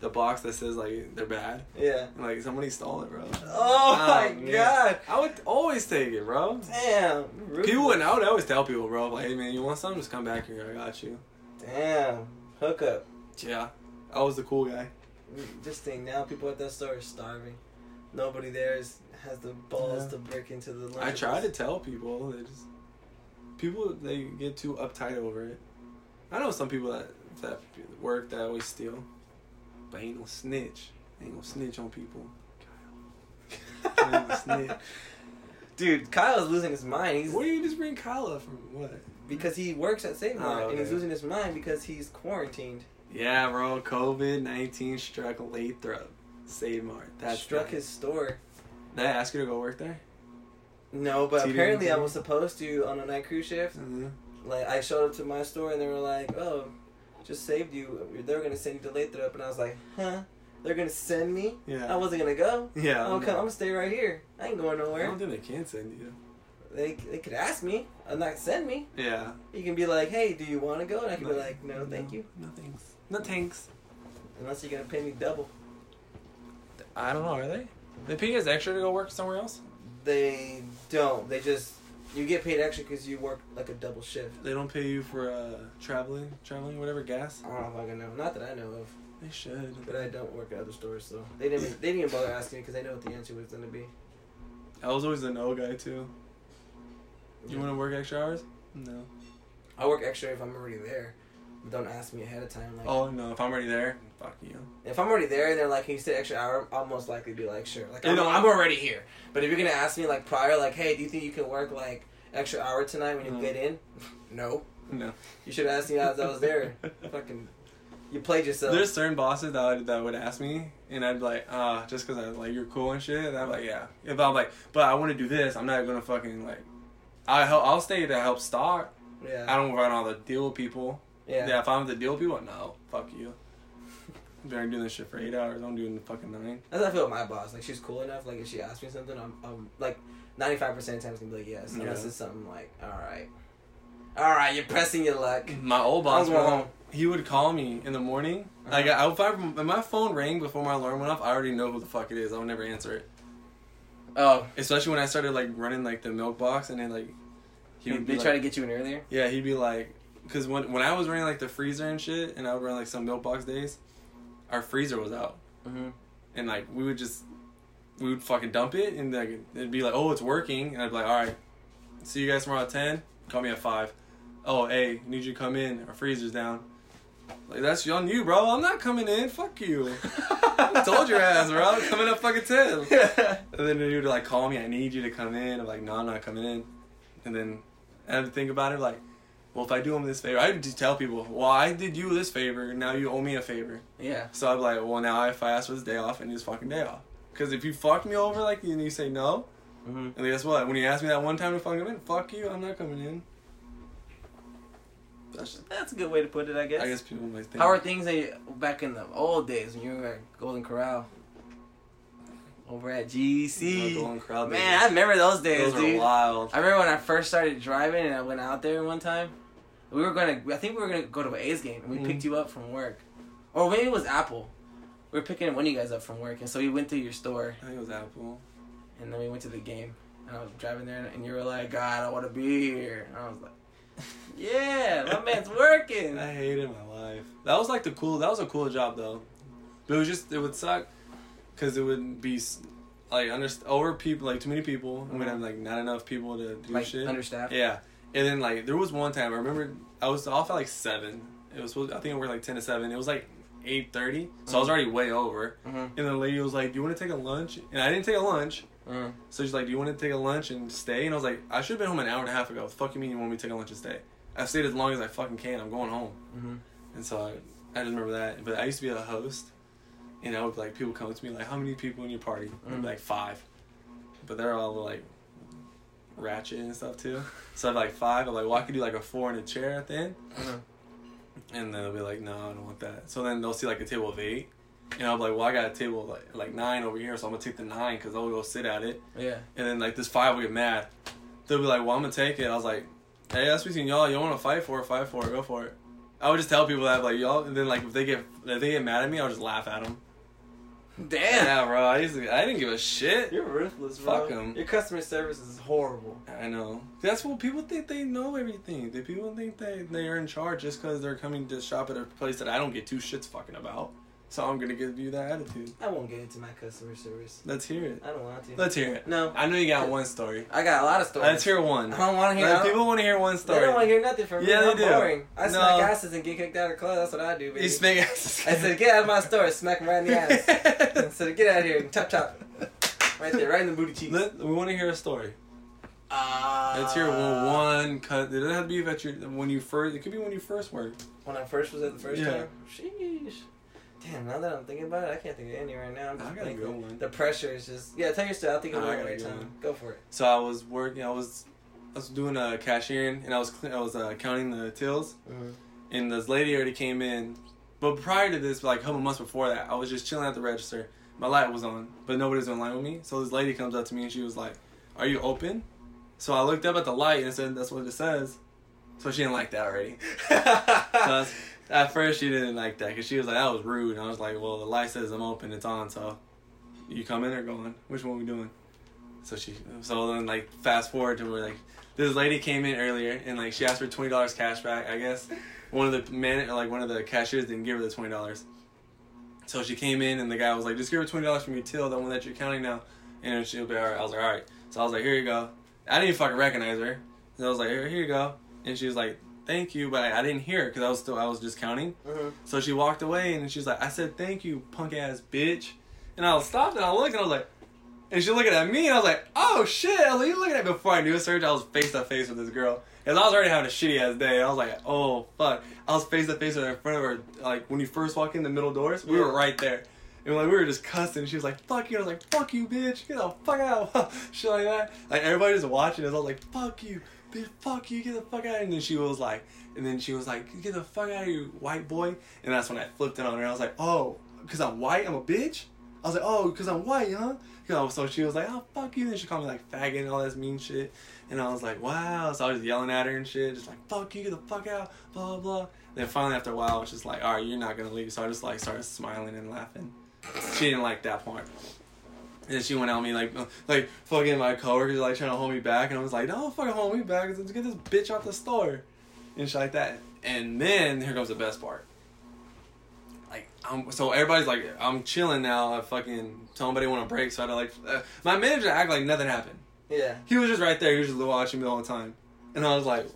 the box that says like they're bad, yeah. and like somebody stole it, bro. Oh, oh, my man. god. I would always take it, bro. Damn. People and I would always tell people, bro, like, hey man, you want something? Just come back here. I got you. Damn. Hook up. Yeah, I was the cool guy. Just think now, people at that store are starving. Nobody there is has the balls Yeah. to break into the. I try to tell people. They just people they get too uptight over it. I know some people that that work that always steal, but ain't no snitch. Ain't no snitch on people. Kyle. Ain't no snitch. Dude, Kyle's losing his mind. He's Where do you just bring Kyle up from? What? because he works at Save Mart Oh, and he's losing his mind because he's quarantined. Yeah, bro. COVID nineteen struck Lathrop. Save Mart. That struck his store. Did I ask you to go work there? No, but TD&T? apparently I was supposed to on a night crew shift. Mm-hmm. Like I showed up to my store and they were like, "Oh, just saved you. They were gonna send you to Lathrop," and I was like, "Huh? They're gonna send me? Yeah. I wasn't gonna go. yeah. I'm, I come, I'm gonna stay right here. I ain't going I nowhere. don't think they can send you. They they could ask me, and not send me. Yeah. You can be like, "Hey, do you want to go?" And I can be No. like, "No, thank you." No thanks. No thanks. Unless you're gonna pay me double. I don't know. Are they? They pay you guys extra to go work somewhere else? They don't. They just you get paid extra because you work like a double shift. They don't pay you for uh, traveling, traveling, whatever gas. I don't know if I can know. Not that I know of. They should. But I don't work at other stores, so they didn't. They didn't even bother asking me because they know what the answer was gonna be. I was always the no guy too. You Yeah. want to work extra hours? No. I work extra if I'm already there. Don't ask me ahead of time. Like, Oh no! If I'm already there, fuck you. if I'm already there and they're like, "Can you stay extra hour?" I'll most likely be like, "Sure." Like, I'm, know- I'm already here. But if you're gonna ask me like prior, like, "Hey, do you think you can work like extra hour tonight when you Mhm. get in?" no. No. You should have asked me as I was there. Fucking, you played yourself. There's certain bosses that would, that would ask me, and I'd be like, ah, just because I like you're cool and shit. And I'm like, yeah. If I'm like, but I want to do this, I'm not gonna fucking like. I help. I'll stay to help stock. yeah. I don't run all the deal with people. yeah. Yeah. if I'm the deal with people, no, fuck you. I've been doing this shit for eight hours. I'm doing the fucking nine. That's how I feel with my boss. Like she's cool enough. Like if she asks me something, I'm, I'm like ninety five percent of the time gonna be like yes. Unless Yeah. it's something like, all right, all right, you're pressing your luck. My old boss, bro, he would call me in the morning. Uh-huh. Like I would find when my phone rang before my alarm went off. I already know who the fuck it is. I would never answer it. Oh, Especially when I started like running like the milk box, and then like he they, would they be try to get you in earlier. yeah, he'd be like, because when when I was running like the freezer and shit, and I would run like some milk box days, our freezer was out, Mm-hmm. and like we would just we would fucking dump it, and like it'd be like, oh, it's working, and I'd be like, all right, see you guys tomorrow at ten. Call me at five. Oh, hey, need you to come in. Our freezer's down. Like that's on you, bro. I'm not coming in. Fuck you. I told your ass, bro. I'm coming up fucking ten. Yeah. And then would like call me. I need you to come in. I'm like, no, I'm not coming in. And then I had to think about it. Like, well, if I do him this favor, I just tell people, well, I did you this favor. and Now you owe me a favor. yeah. So I'm like, well, now if I ask for this day off, I need this fucking day off. Because if you fuck me over, like, and you say no, Mm-hmm. and guess what? When you ask me that one time to fucking in, fuck you, I'm not coming in. That's just, That's a good way to put it, I guess. I guess people might think. How are things that back in the old days when you were at Golden Corral? Over at GC. Man, I remember those days, Those dude. wild. I remember when I first started driving and I went out there one time. We were gonna, I think we were gonna go to an A's game and we Mhm. picked you up from work, or maybe it was Apple. We were picking one of you guys up from work, and so we went to your store I think it was Apple. and then we went to the game. And I was driving there and you were like, "God, I want to be here." And I was like, "Yeah, my man's working." I hated my life. That was like the cool. That was a cool job though, but it was just it would suck because it would be like under over people like too many people and we'd have like not enough people to do like shit. understaffed. Yeah, and then like there was one time I remember I was off at like seven. It was I think I worked like ten to seven. It was like eight thirty, so I was already way over. Mm-hmm. And the lady was like, "Do you want to take a lunch?" And I didn't take a lunch. Mm. So she's like, "Do you want to take a lunch and stay?" And I was like, "I should have been home an hour and a half ago. What the fuck you mean you want me to take a lunch and stay? I've stayed as long as I fucking can. I'm going home." Mm-hmm. And so I, I just remember that. But I used to be a host, and I would like people come to me like, "How many people in your party?" And I'd be like five, but they're all like ratchet and stuff too. So I'd be like five. I'm like, "Well, I could do like a four in a chair at the end," Mhm. and then they'll be like, "No, I don't want that." So then they'll see like a table of eight. And I'll be like, well, I got a table like like nine over here, so I'm gonna take the nine because I'll go sit at it. Yeah. And then like this five will get mad. They'll be like, "Well, I'm gonna take it." I was like, "Hey, that's between y'all. You all want to fight for it? Fight for it. Go for it." I would just tell people that like y'all, and then like if they get if they get mad at me, I'll just laugh at them. Damn. Yeah, bro. I used to, I didn't give a shit. You're ruthless, bro. Fuck them. Your customer service is horrible. I know. That's what people think they know everything. The people think they they are in charge just because they're coming to shop at a place that I don't get two shits fucking about. So I'm gonna give you that attitude. I won't get into my customer service. Let's hear it. I don't want to. Let's hear it. no, I know you got one story. I got a lot of stories. Let's hear one. I don't want to hear. Like, people want to hear one story. They don't want to hear nothing from me. Yeah, they I'm do. boring. I No. smack asses and get kicked out of club. That's what I do, baby. You smack asses. I said, get out of my store. Smack right in the ass. I said, get out of here. And chop chop. Right there, right in the booty cheeks. Let, we want to hear a story. Uh, Let's hear one. one cut. It doesn't have to be about your when you first. It could be when you first worked. When I first was at the first Yeah. time. Sheesh. Damn, now that I'm thinking about it, I can't think of any right now. I'm just I got a good one. The pressure is just. Yeah, tell your story. I'll think of I one got a right good time. one. Go for it. So I was working. I was I was doing a cashiering and I was I was uh, counting the tills. Mm-hmm. And this lady already came in. But prior to this, like a couple months before that, I was just chilling at the register. My light was on, but nobody was in line with me. So this lady comes up to me and she was like, "Are you open?" So I looked up at the light and said, "That's what it says." So she didn't like that already. At first she didn't like that because she was like, "That was rude." And I was like, "Well, the light says I'm open. It's on. So you come in or going? Which one we doing?" So she, so then like fast forward to where like this lady came in earlier and like she asked for twenty dollars cash back. I guess one of the man like one of the cashiers didn't give her the twenty dollars. So she came in and the guy was like, "Just give her twenty dollars from your till, the one that you're counting now." And she'll be all right. I was like, "All right." So I was like, "Here you go." I didn't even fucking recognize her. So I was like, "Here, here you go." And she was like, "Thank you," but I, I didn't hear it because I was still I was just counting. Mm-hmm. So she walked away and she's like, I said thank you, punk ass bitch. And I stopped and I looked and I was like, and she looking at me and I was like, oh shit. I was like, you looking at me before I knew it, Serge. I was face to face with this girl. Because I was already having a shitty ass day. I was like, oh fuck. I was face to face with her in front of her. Like when you first walk in the middle doors, we were right there. And like we were just cussing. She was like, fuck you. I was like, fuck you, bitch. Get the fuck out. shit like that. Like everybody just watching us. I was like, fuck you. Fuck you. Get the fuck out. And then she was like, and then she was like, get the fuck out of here, white boy. And that's when I flipped it on her. I was like, oh, because I'm white, I'm a bitch? I was like, oh, because I'm white, huh? You know, so she was like, oh, fuck you. And she called me like faggot and all this mean shit. And I was like, wow. So I was yelling at her and shit, just like, fuck you, get the fuck out, blah, blah, blah. Then finally, after a while, I was just like, all right, you're not going to leave. So I just like started smiling and laughing. She didn't like that part. And then she went at me like, like fucking my coworkers like trying to hold me back, and I was like, no, fucking hold me back, let's get this bitch out the store, and shit like that. And then here comes the best part. Like I'm so everybody's like, I'm chilling now. I fucking somebody want a break, so I had to like. Uh, my manager act like nothing happened. Yeah. He was just right there. He was just watching me all the time, and I was like,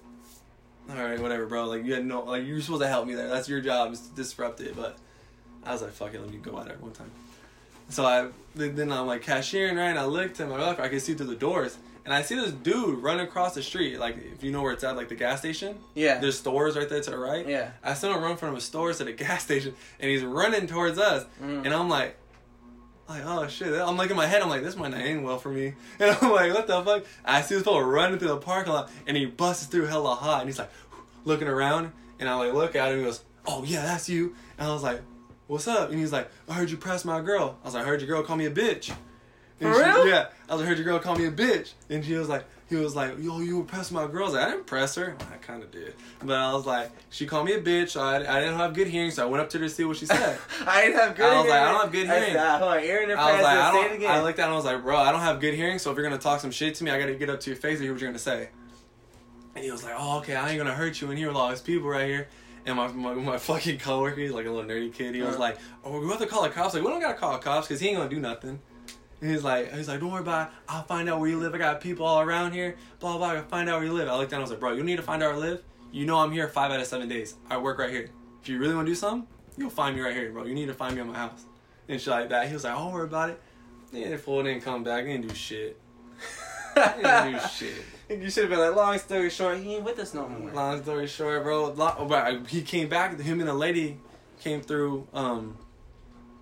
all right, whatever, bro. Like you had no, like you're supposed to help me there. That's your job is to disrupt it. But I was like, fuck it, let me go out there one time. So I then I'm like cashiering right, and I looked to my left. I can see through the doors, and I see this dude running across the street. Like if you know where it's at, like the gas station. Yeah. There's stores right there to the right. Yeah. I saw him run from the stores to the gas station, and he's running towards us. Mm. And I'm like, like oh shit! I'm like in my head, I'm like, this might not end well for me. And I'm like, what the fuck? I see this fellow running through the parking lot, and he busts through hella hot, and he's like looking around, and I like look at him, he goes, oh yeah, that's you. And I was like, what's up? And he's like, I heard you press my girl. I was like, I heard your girl call me a bitch. And For she- real? Yeah. I was like, I heard your girl call me a bitch. And she was like, he was like, yo, you were pressing my girl. I was like, I didn't press her. I kind of did. But I was like, she called me a bitch. So I, I didn't have good hearing, so I went up to her to see what she said. I didn't have good I was like. I don't have good hearing. hold on, her I was like, I say it don't. again. I looked at him. I was like, bro, I don't have good hearing. So if you're gonna talk some shit to me, I gotta get up to your face and hear what you're gonna say. And he was like, oh, okay, I ain't gonna hurt you in here with all these people right here. And my, my, my fucking coworker, he's like a little nerdy kid. He was Uh-huh. like, "Oh, we have to call the cops." Like, we don't gotta call the cops because he ain't gonna do nothing. And he's like, he's like, "Don't worry about it. I'll find out where you live. I got people all around here. Blah blah. blah. I'll find out where you live." I looked down. I was like, "Bro, you need to find out where I live. You know I'm here five out of seven days. I work right here. If you really want to do something, you'll find me right here, bro. You need to find me at my house." And shit like that. He was like, "Don't worry about it." Yeah, the fool didn't come back. He didn't do shit. He didn't do shit. You should have been like, long story short, he ain't with us no more. Long story short, bro. but He came back. Him and a lady came through um,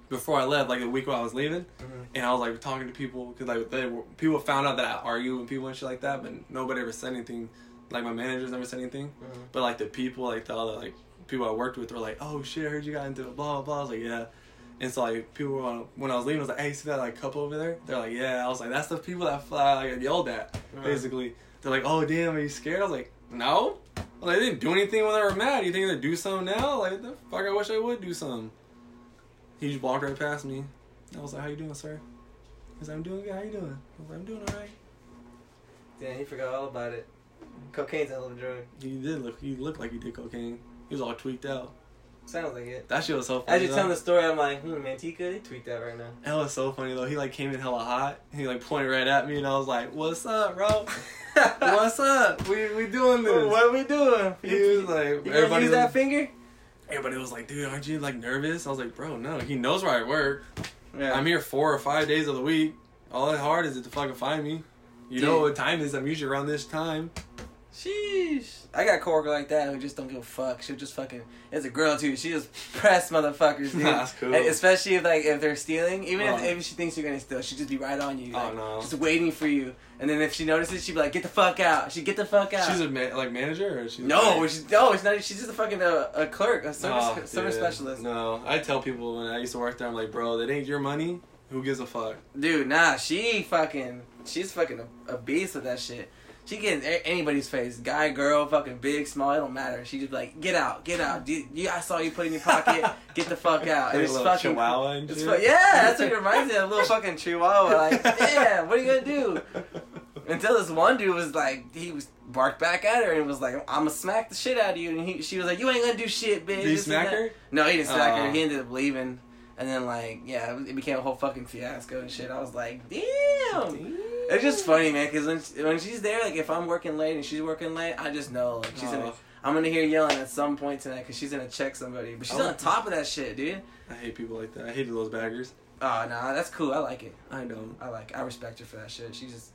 before I left, like a week while I was leaving, Mhm. and I was like talking to people because like they were, people found out that I argue with people and shit like that, but nobody ever said anything. Like my managers never said anything, Mhm. but like the people, like the other like people I worked with, were like, "Oh shit, I heard you got into blah blah blah." I was like, "Yeah." And so like people were on, when I was leaving, I was like, "Hey, see that like couple over there?" They're like, "Yeah." I was like, "That's the people that fly, like, yelled at." Mhm. Basically, they're like, "Oh damn, are you scared?" I was like, "No." Like, they didn't do anything when they were mad. You think they do something now? Like the fuck, I wish I would do something. He just walked right past me. I was like, "How you doing, sir?" He's like, "I'm doing good. How you doing?" I was like, "I'm doing alright." Damn, he forgot all about it. Cocaine's a a drug. He did look. He looked like he did cocaine. He was all tweaked out. Sounds like it. That shit was so funny. As you're telling the story, I'm like, hmm, Manteca, they tweet that right now. That was so funny though. He like came in hella hot. He like pointed right at me, and I was like, "What's up, bro? What's up? We we doing this?" What are we doing? He was like, You everybody use was, that finger? everybody was like, "Dude, aren't you like nervous?" I was like, "Bro, no. He knows where I work. Yeah. I'm here four or five days of the week. All that hard is it to fucking find me. You know Dude. what time it is? I'm usually around this time. Sheesh. I got a coworker like that who just don't give a fuck. She'll just fucking. It's a girl too. She just press motherfuckers, dude. That's cool. And especially if like if they're stealing, even if, Oh. if she thinks you're gonna steal, she just be right on you. Oh, like, no. Just waiting for you. And then if she notices, she'd be like, "Get the fuck out!" She get the fuck out. She's a ma- like manager, or she's no, like, she's no, it's not. She's just a fucking uh, a clerk, a service Oh, service dude. specialist. No, I tell people when I used to work there, I'm like, bro, that ain't your money. Who gives a fuck? Dude, nah, she fucking, she's fucking a, a beast with that shit. She get in anybody's face, guy, girl, fucking big, small, it don't matter. She just be like, get out, get out. You, you, I saw you put in your pocket. Get the fuck out. And it's little fucking chihuahua and It's fu- yeah, that's what it reminds me of. A little fucking chihuahua. Like, yeah, what are you gonna do? Until this one dude was like, he was barked back at her and was like, I'm gonna smack the shit out of you. And he, she was like, you ain't gonna do shit, bitch. Did he smack her? No, he didn't smack her. Oh. He ended up leaving. And then, like, yeah, it it became a whole fucking fiasco and shit. I was like, damn. It's just funny, man, because when, she- when she's there, like, if I'm working late and she's working late, I just know, like, she's gonna, I'm gonna hear yelling at some point tonight because she's gonna check somebody. But she's Oh. on top of that shit, dude. I hate people like that. I hated those baggers. Oh, nah, that's cool. I like it. I don't. I like I respect her for that shit. She just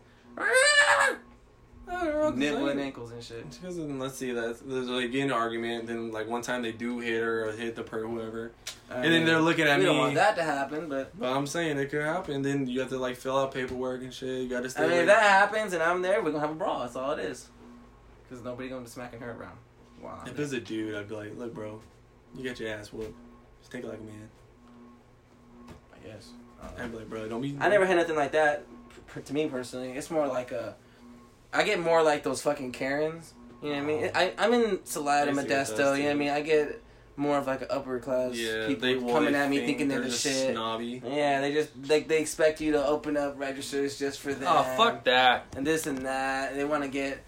Oh, nibbling ankles and shit. Because let's see that there's like get an argument, then like one time they do hit her or hit the per whoever, and then they're looking at we me. don't want that to happen, but But I'm saying it could happen. Then you have to like fill out paperwork and shit. You got to stay. I mean, like- if that happens and I'm there, we're gonna have a brawl. That's all it is. Because nobody gonna be smacking her around. Wow. if it's a dude, I'd be like, look, bro, you got your ass whooped. Just take it like a man. I guess. I don't. I'd be like, bro, don't be. I never had nothing like that. p- To me personally, it's more like a. I get more like those fucking Karens. You know what I mean? Oh. I I'm in Salida, I Modesto. You know what I mean? I get more of like an upper class Yeah, people they well, coming they at me think thinking they're, the just shit. Snobby. Yeah, they just like they expect you to open up registers just for oh, them. Oh fuck that. and this and that. They want to get,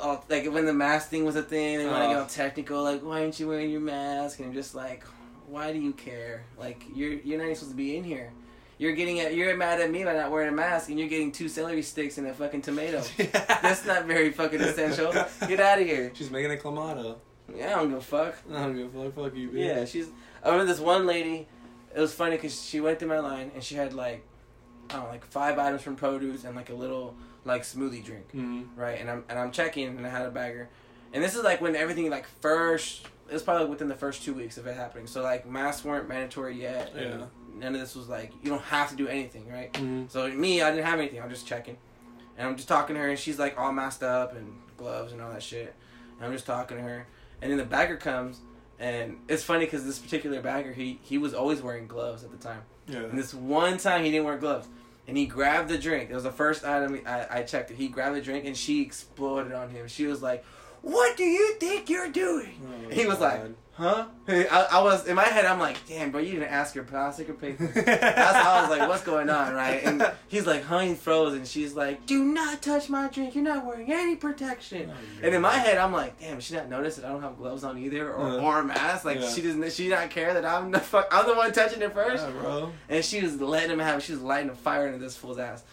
all, like when the mask thing was a thing, they want to Oh. get all technical. Like, why aren't you wearing your mask? And I'm just like, why do you care? Like you're you're not even supposed to be in here. You're getting at you're mad at me by not wearing a mask, and you're getting two celery sticks and a fucking tomato. That's not very fucking essential. Get out of here. She's making a clamato. Yeah, I don't give a fuck. I don't give a fuck. Fuck you, bitch. Yeah, she's. I remember this one lady. It was funny because she went through my line and she had like, I don't know, like five items from produce and like a little like smoothie drink, Mm-hmm. right? And I'm and I'm checking and I had a bagger, and this is like when everything like first. It was probably within the first two weeks of it happening. So like masks weren't mandatory yet. and Yeah. None of this was like you don't have to do anything, right? Mm-hmm. So me, I didn't have anything. I'm just checking, and I'm just talking to her, and she's like all masked up and gloves and all that shit. And I'm just talking to her, and then the bagger comes, and it's funny because this particular bagger, he he was always wearing gloves at the time, Yeah. and this one time he didn't wear gloves, and he grabbed the drink. It was the first item I, I checked it. He grabbed the drink, and she exploded on him. She was like, "What do you think you're doing?" Oh, he was like, God. Huh? I, I was in my head. I'm like, damn, bro, you didn't ask your plastic or paper. That's how I was like, what's going on, right? And he's like, honey, He froze, and she's like, do not touch my drink. You're not wearing any protection. And in my head, I'm like, damn, she not notice that I don't have gloves on either, or, Uh, or a mask? Like yeah. she doesn't, she not care that I'm the fuck, I'm the one touching it first. Yeah, bro. And she was letting him have. She was lighting a fire into this fool's ass,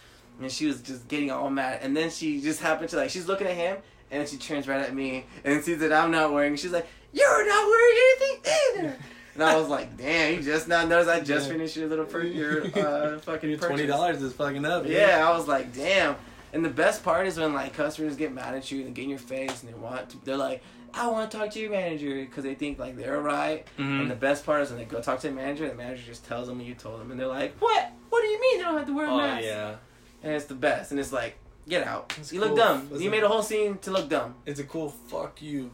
and she was just getting all mad. And then she just happened to like, she's looking at him, and then she turns right at me and sees that I'm not wearing. She's like, "You're not wearing anything either." And I was like, "Damn, you just not noticed? I just Yeah. finished your little per- your uh, fucking Your twenty dollars is fucking up. dude. Yeah, I was like, "Damn." And the best part is when like customers get mad at you and get in your face and they want to, they're like, "I want to talk to your manager" because they think like they're right. Mhm. And the best part is when they go talk to the manager, the manager just tells them what you told them, and they're like, "What? What do you mean they don't have to wear a Oh mask?" yeah. And it's the best, and it's like, get out. It's you look dumb. It's you a- made a whole scene to look dumb. It's a cool fuck you.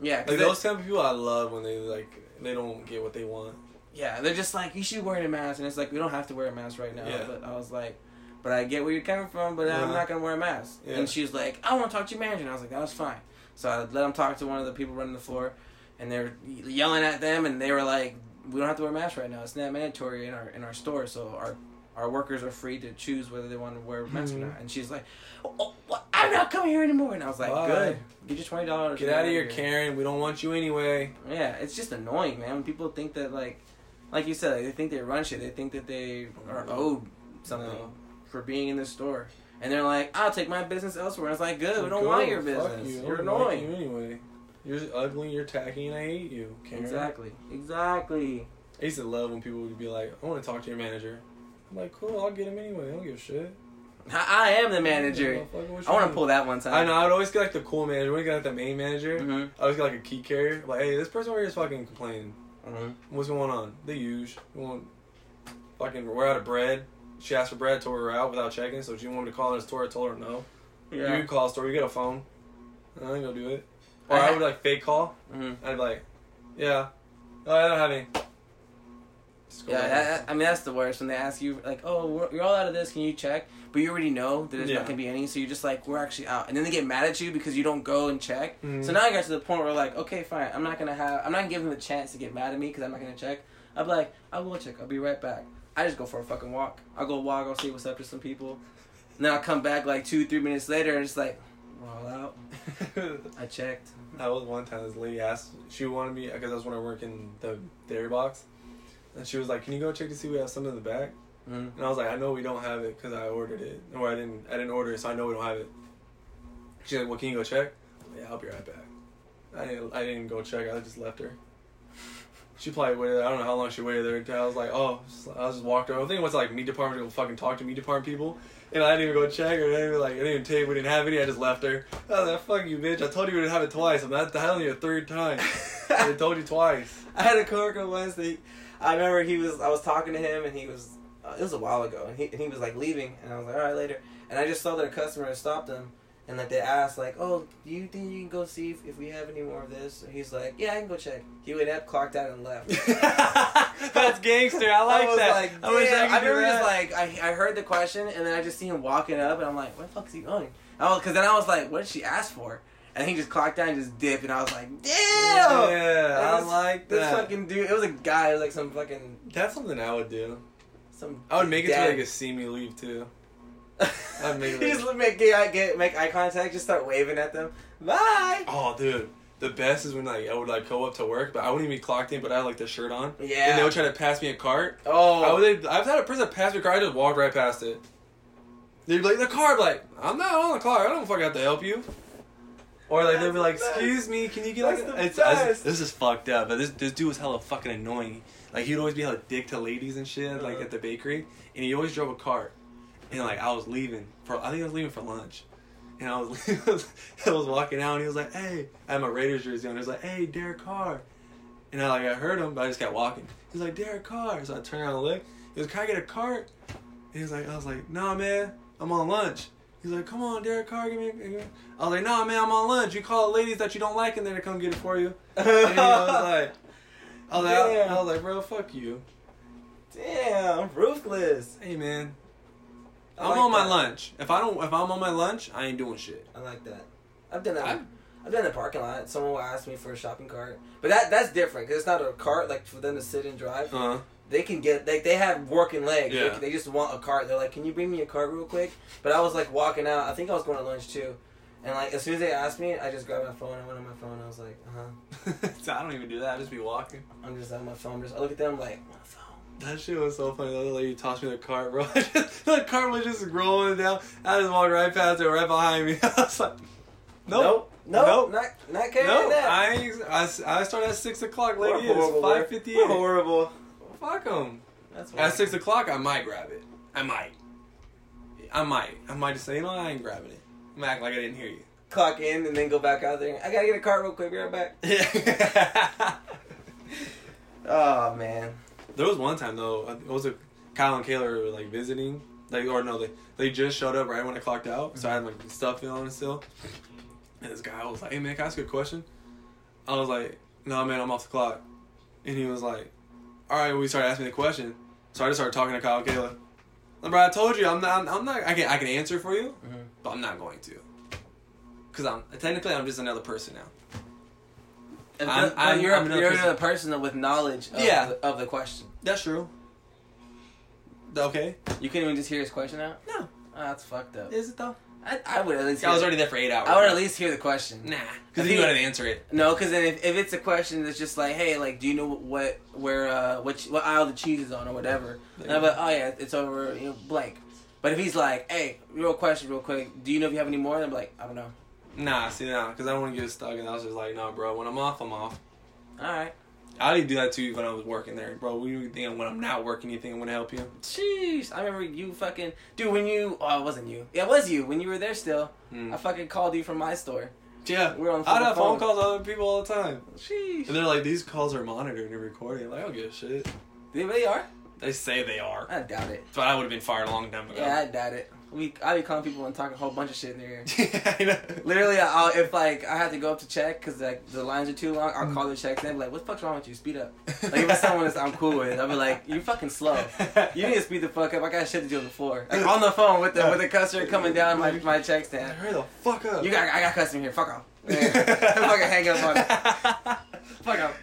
Yeah, Like those kind of people, I love when they like they don't get what they want. yeah, they're just like, you should wear a mask, and it's like we don't have to wear a mask right now. Yeah. But I was like, but I get where you're coming from, but I'm Uh-huh. not gonna wear a mask. Yeah. And she was like, I want to talk to your manager, and I was like, that was fine. So I let them talk to one of the people running the floor, and they're yelling at them, and they were like, we don't have to wear a mask right now. It's not mandatory in our in our store, so our our workers are free to choose whether they want to wear a mask or mm-hmm. not. And she's like, oh, oh what? I'm not coming here anymore. And I was like, Bye. good. Get your twenty dollars. Get out of here, Karen. We don't want you anyway. Yeah, it's just annoying, man. When people think that like, like you said, they think they run shit. They think that they are mm-hmm. owed something No. for being in the store, and they're like, "I'll take my business elsewhere." And it's like, good. We don't Go, want your business. you. You're don't like annoying. you anyway. You're ugly. You're tacky, and I hate you, Karen. Exactly. Exactly. I used to love when people would be like, "I want to talk to your manager." I'm like, "Cool, I'll get him anyway. I don't give a shit." I, I am the manager. What I want to pull that one time. I know. I would always get like the cool manager. When you got like the main manager, hmm I always get like a key carrier. Like, hey, this person over here is fucking complaining. hmm What's going on? They use. We want fucking. We're out of bread. She asked for bread, told her out without checking. So she wanted me to call her store. I told her no. Yeah. You call the store. You get a phone. I ain't gonna do it. Or I I would like fake call. hmm I'd be like, yeah. Oh, I don't have any. Yeah, that, I mean that's the worst when they ask you like, "Oh, we're, you're all out of this. Can you check?" But you already know that there's Yeah. not gonna be any, so you're just like, "We're actually out," and then they get mad at you because you don't go and check. Mhm. So now I got to the point where like, okay, fine, I'm not gonna have, I'm not gonna give them the chance to get mad at me because I'm not gonna check. I'll be like, I will check. I'll be right back. I just go for a fucking walk. I'll go walk. I'll see what's up to some people, and then I'll come back like two, three minutes later and it's like, we're all out. I checked. That was one time this lady asked, she wanted me, because I was when I work in the dairy box. And she was like, can you go check to see if we have something in the back? Mm. And I was like, I know we don't have it because I ordered it. Or I didn't I didn't order it, so I know we don't have it. She's like, well, can you go check? Yeah, I'll be right back. I didn't, I didn't go check. I just left her. She probably waited. I don't know how long she waited there. Until I was like, oh, I just walked over. I think it was like meat department to go fucking talk to meat department people, and I didn't even go check or I didn't even, like I didn't even take. We didn't have any. I just left her. I was like, fuck you, bitch. I told you we didn't have it twice. I'm not telling you a third time. I told you twice. I had a coworker once that I remember he was I was talking to him and he was uh, it was a while ago and he and he was like leaving and I was like all right later. And I just saw that a customer had stopped him and like they asked like oh do you think you can go see if, if we have any more of this? And he's like yeah I can go check. He went up clocked out and left. That's gangster. I like was that. like I I damn. could I remember just like I, I heard the question and then I just see him walking up and I'm like where the fuck is he going? I was because then I was like what did she ask for and he just clocked out and just dipped and I was like damn Yeah, I This- like this fucking dude it was a guy it was like some fucking That's something I would do. some I would make it dad. to like a see me leave too. I'd make it you like- just make get, get make eye contact, just start waving at them. Bye. Oh, dude, the best is when like I would like go up to work, but I wouldn't even be clocked in, but I had like the shirt on. Yeah. And they would try to pass me a cart. Oh. I would, I've had a person pass me a cart. I just walked right past it. They'd be like, the car, like, I'm not on the car. I don't fucking have to help you. Or like they'd be like, excuse me, can you get like the it's, it's- this is fucked up. But this this dude was hella fucking annoying. Like he'd always be hella dick to ladies and shit, like Uh-huh. at the bakery, and he always drove a cart. And like I was leaving for, I think I was leaving for lunch, and I was I was walking out, and he was like, hey, I had my Raiders jersey on. He was like, hey, Derek Carr, and I like I heard him, but I just kept walking. He was like, Derek Carr, so I turned around and looked. He was, can I get a cart? And he was like, I was like, nah, man, I'm on lunch. He's like, come on, Derek Carr, give me. A, a-" I was like, nah, man, I'm on lunch. You call the ladies that you don't like in there to come get it for you. And he was like, I was like, I was like, bro, fuck you. Damn, ruthless. Hey, man, I I'm like on my lunch. If I don't, if I'm on my lunch, I ain't doing shit. I like that. I've done that. I- I've done the parking lot. Someone will ask me for a shopping cart, but that that's different because it's not a cart like for them to sit and drive. Uh, They can get like they have working legs. They, Yeah. they just want a cart. They're like, "Can you bring me a cart real quick?" But I was like walking out. I think I was going to lunch too, and like as soon as they asked me, I just grabbed my phone. I went on my phone. I was like, "Uh huh." so I don't even do that. I just be walking. I'm just on my phone. Just I look at them like, "My phone." That shit was so funny. The other lady tossed me the cart, bro. the cart was just rolling down. I just walked right past it, right behind me. I was like, nope. Nope. Nope. Nope. Not not carrying No, that. I, I, I started at 6 o'clock, lady. It's horrible, we're- 5.58. horrible. Fuck them. That's At 6 o'clock, I might grab it. I might. I might. I might just say, you know, I ain't grabbing it. I'm acting like I didn't hear you. Clock in and then go back out there. I gotta get a car real quick. Be right back. Oh man. there was one time, though, uh, it was a Kyle and Kayla were, like, visiting. Like, or no, they, they just showed up right when I clocked out. So I had, like, stuff on still. And this guy was like, hey, man, can I ask you a question? I was like, no, man, I'm off the clock. And he was like, all right, when we started asking me the question. So I just started talking to Kyle and Kayla. Like, bro, I told you, I'm not, I'm not, I can, I can answer for you, Mhm. but I'm not going to. Because I'm, technically, I'm just another person now. If I'm- the- I'm- you're I'm a, another you're person. another person with knowledge of, Yeah. the, of the question. That's true. Okay. You couldn't even just hear his question out? No. Oh, that's fucked up. Is it though? I, I would at least. I was already there for eight hours. I would at least hear the question. Nah. Because you gotta answer it. No, because then if, if it's a question that's just like, hey, like, do you know what where uh what what aisle the cheese is on or whatever? And I'm like, oh yeah, it's over you know blank. But if he's like, hey, real question, real quick, do you know if you have any more? I'm like, I don't know. Nah, see, nah, because I don't want to get stuck. And I was just like, nah, bro, when I'm off, I'm off. All right. I didn't do that to you when I was working there, bro. When you think when I'm not working, you think I'm gonna help you? Jeez, I remember you fucking dude when you oh it wasn't you. Yeah, it was you when you were there still. Mm. I fucking called you from my store. Yeah, we're on I'd have phone phone. calls to other people all the time, Sheesh. and they're like, these calls are monitored and recorded. Like, I don't give a shit. They really are? They say they are, I doubt it. but I would have been fired a long time ago. Yeah, I doubt it. We I be calling people and talking a whole bunch of shit in their ear. Literally, I'll, if like I have to go up to check because like the lines are too long, Mm. I'll call the check. Then be like, "What the fuck's wrong with you? Speed up." Like if it's someone that I'm cool with, I'll be like, "You fucking slow. You need to speed the fuck up. I got shit to do on the floor. Like on the phone with the with the customer coming down my my check stand. Hurry the fuck up. You got I got customer here. Fuck off. Yeah. fucking hang up on it. Fuck off.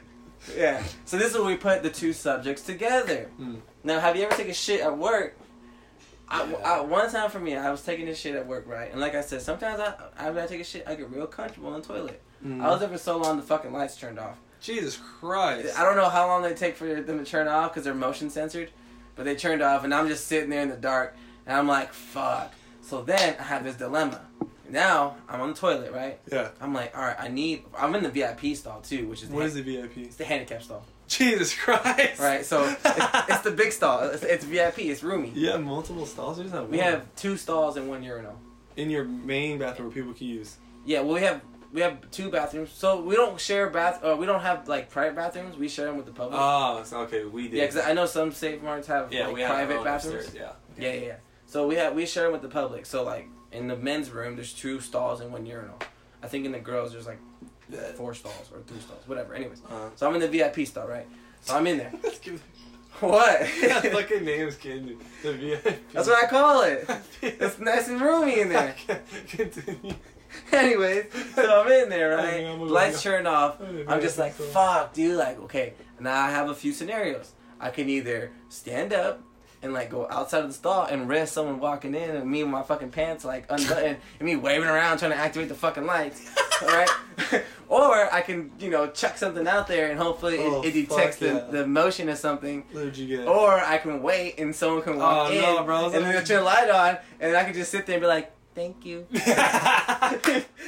Yeah. So this is where we put the two subjects together. Mm. Now, have you ever taken shit at work? I, I, one time for me, I was taking this shit at work, right? And like I said, sometimes I, after I take a shit, I get real comfortable in the toilet. Mm. I was there for so long, the fucking lights turned off. Jesus Christ. I don't know how long they take for them to turn off because they're motion censored, but they turned off, and I'm just sitting there in the dark, and I'm like, fuck. So then I have this dilemma. Now I'm on the toilet, right? Yeah. I'm like, all right, I need. I'm in the VIP stall too, which is the What han- is the VIP? It's the handicap stall, Jesus Christ. right? So it's, it's the big stall. It's, it's VIP. It's roomy. You have multiple stalls. Or just have We one? have two stalls and one urinal. in your main bathroom where people can use. Yeah, well, we have we have two bathrooms, so we don't share bath. Uh, we don't have like private bathrooms. We share them with the public. Oh, it's okay. We did. yeah, because I know some Save Marts have yeah, like, we have private own bathrooms. upstairs, Yeah. Yeah, yeah, yeah. So we have we share them with the public. So like in the men's room, there's two stalls and one urinal. I think in the girls, there's like four stalls or three stalls, whatever. Anyways, Uh, so I'm in the VIP stall, right? So I'm in there. what? fucking names, kid. The VIP. That's what I call it. It's nice and roomy in there. Continue. Anyways, so I'm in there, right? Lights go. turned off. I'm gonna I'm do just like, fuck, dude. Like, okay, now I have a few scenarios. I can either stand up and like go outside of the stall and risk someone walking in and me with my fucking pants like unbuttoned and me waving around trying to activate the fucking lights, all right? Or I can, you know, chuck something out there and hopefully Oh, it, it detects the, yeah. the motion of something. What did you get? Or I can wait and someone can walk Oh, in no, bro. and then turn the light on and I can just sit there and be like, thank you.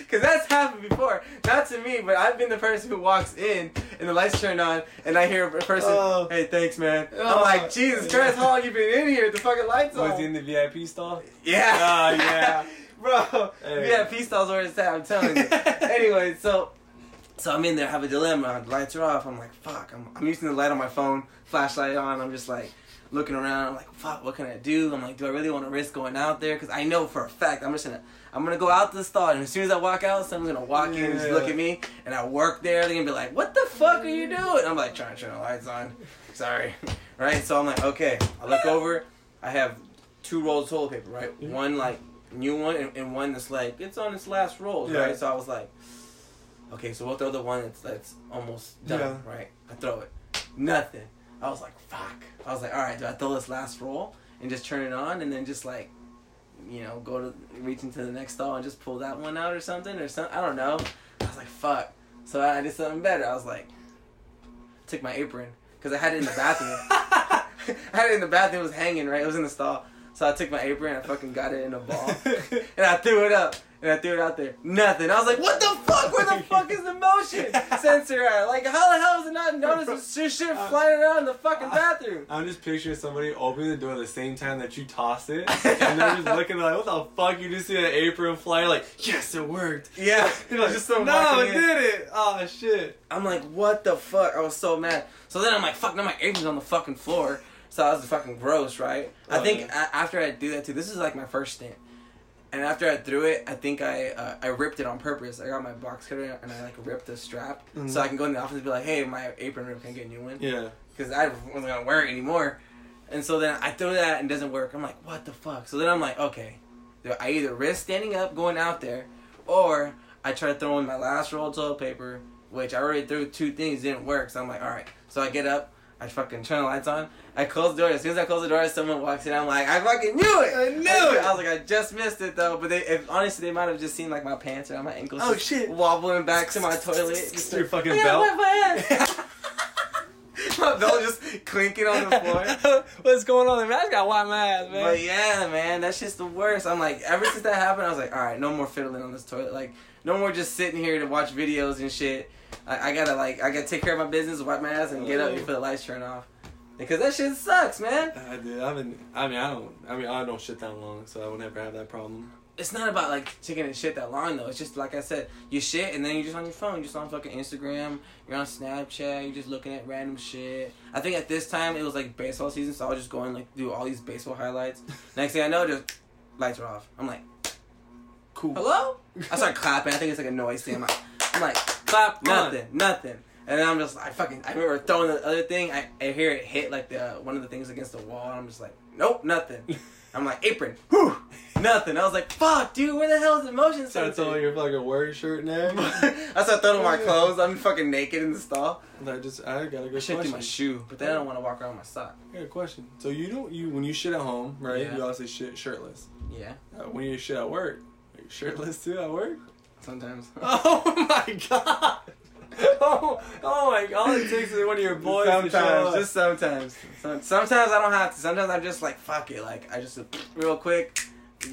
Because that's happened before. Not to me, but I've been the person who walks in and the lights turn on and I hear a person, Oh. hey, thanks, man. Oh. I'm like, Jesus Christ, how long you been in here? The fucking lights on. Was he in the VIP stall? Yeah. Oh, yeah. Bro, Hey. yeah, peace stalls where it's at, I'm telling you. anyway, so so I'm in there, I have a dilemma. The lights are off. I'm like, fuck. I'm, I'm using the light on my phone, flashlight on. I'm just like looking around. I'm like, fuck, what can I do? I'm like, do I really want to risk going out there? Because I know for a fact I'm just gonna I'm gonna go out to the stall, and as soon as I walk out, someone's gonna walk in and just look at me, and I work there. They're gonna be like, what the fuck are you doing? I'm like, trying to turn the lights on. Sorry, right? So I'm like, okay. I look over. I have two rolls of toilet paper, right? One like new one, and, and one that's like it's on its last roll, Yeah. right? So I was like, okay, so we'll throw the one that's that's almost done, Yeah. right? I throw it, nothing. I was like, fuck. I was like, all right, do I throw this last roll and just turn it on, and then just like, you know, go to reach into the next stall and just pull that one out or something or something? I don't know. I was like, fuck. So I did something better. I was like, took my apron because I had it in the bathroom. I had it in the bathroom. It was hanging right. It was in the stall. So I took my apron and I fucking got it in a ball and I threw it up and I threw it out there. Nothing. I was like, what the fuck? Where the fuck is the motion sensor at? Like, how the hell is it not notice this shit uh, flying around in the fucking bathroom? I'm just picturing somebody opening the door at the same time that you toss it, and they're just looking like, "What the fuck?" You just see an apron fly, like, "Yes, it worked." Yeah, just some no, it in. did it. Oh shit. I'm like, what the fuck? I was so mad. So then I'm like, fuck, now my apron's on the fucking floor. So I was fucking gross, right? I Oh, think yeah. a- after I do that too, this is like my first stint. And after I threw it, I think I uh, I ripped it on purpose. I got my box cutter and I like ripped the strap Mhm. so I can go in the office and be like, hey, my apron ripped, can I get a new one? Yeah. because I wasn't gonna wear it anymore. And so then I throw that and it doesn't work. I'm like, what the fuck? So then I'm like, okay, I either risk standing up, going out there, or I try to throw in my last roll of toilet paper, which I already threw two things, didn't work. So I'm like, all right. So I get up, I fucking turn the lights on, I close the door. As soon as I close the door, someone walks in. I'm like, I fucking knew it. I knew it. I was like, I just missed it though. But they, if, honestly, they might have just seen like my pants or my ankles. Oh, just shit. Wobbling back to my toilet. Just Your like, fucking I belt. gotta my ass. my belt just clinking on the floor. What's going on? Man, I just got wipe my ass, man. But yeah, man, that's just the worst. I'm like, ever since that happened, I was like, all right, no more fiddling on this toilet. Like, no more just sitting here to watch videos and shit. I, I gotta like, I gotta take care of my business, wipe my ass, and get up before the lights turn off. Because that shit sucks, man. Uh, I did. I've been. I mean, I don't. I mean, I don't shit that long, so I would never have that problem. It's not about like taking a shit that long though. It's just like I said, you shit and then you're just on your phone. You're just on fucking Instagram. You're on Snapchat. You're just looking at random shit. I think at this time it was like baseball season, so I was just going like do all these baseball highlights. Next thing I know, just lights are off. I'm like, Cool. hello? I start clapping. I think it's like a noise thing. I'm like, I'm like Clap. nothing, nothing. And then I'm just, I fucking, I remember throwing the other thing. I, I hear it hit like the one of the things against the wall. And I'm just like, nope, nothing. I'm like apron, whew, nothing. I was like, fuck, dude, where the hell is the motion Start sensor? throwing your fucking work shirt and everything. I start throwing my clothes. I'm fucking naked in the stall. I just. I got a I good shit through question. my shoe, but then I don't want to walk around with my sock. I got a question. So you don't you when you shit at home, right? Yeah. You obviously shit shirtless. Yeah, Uh, when you shit at work, are you shirtless too at work? sometimes. Oh my god! Oh, oh my god! All it takes is one of your boys to show sometimes, up. just sometimes. Some- Sometimes I don't have to. Sometimes I'm just like, fuck it. Like I just real quick,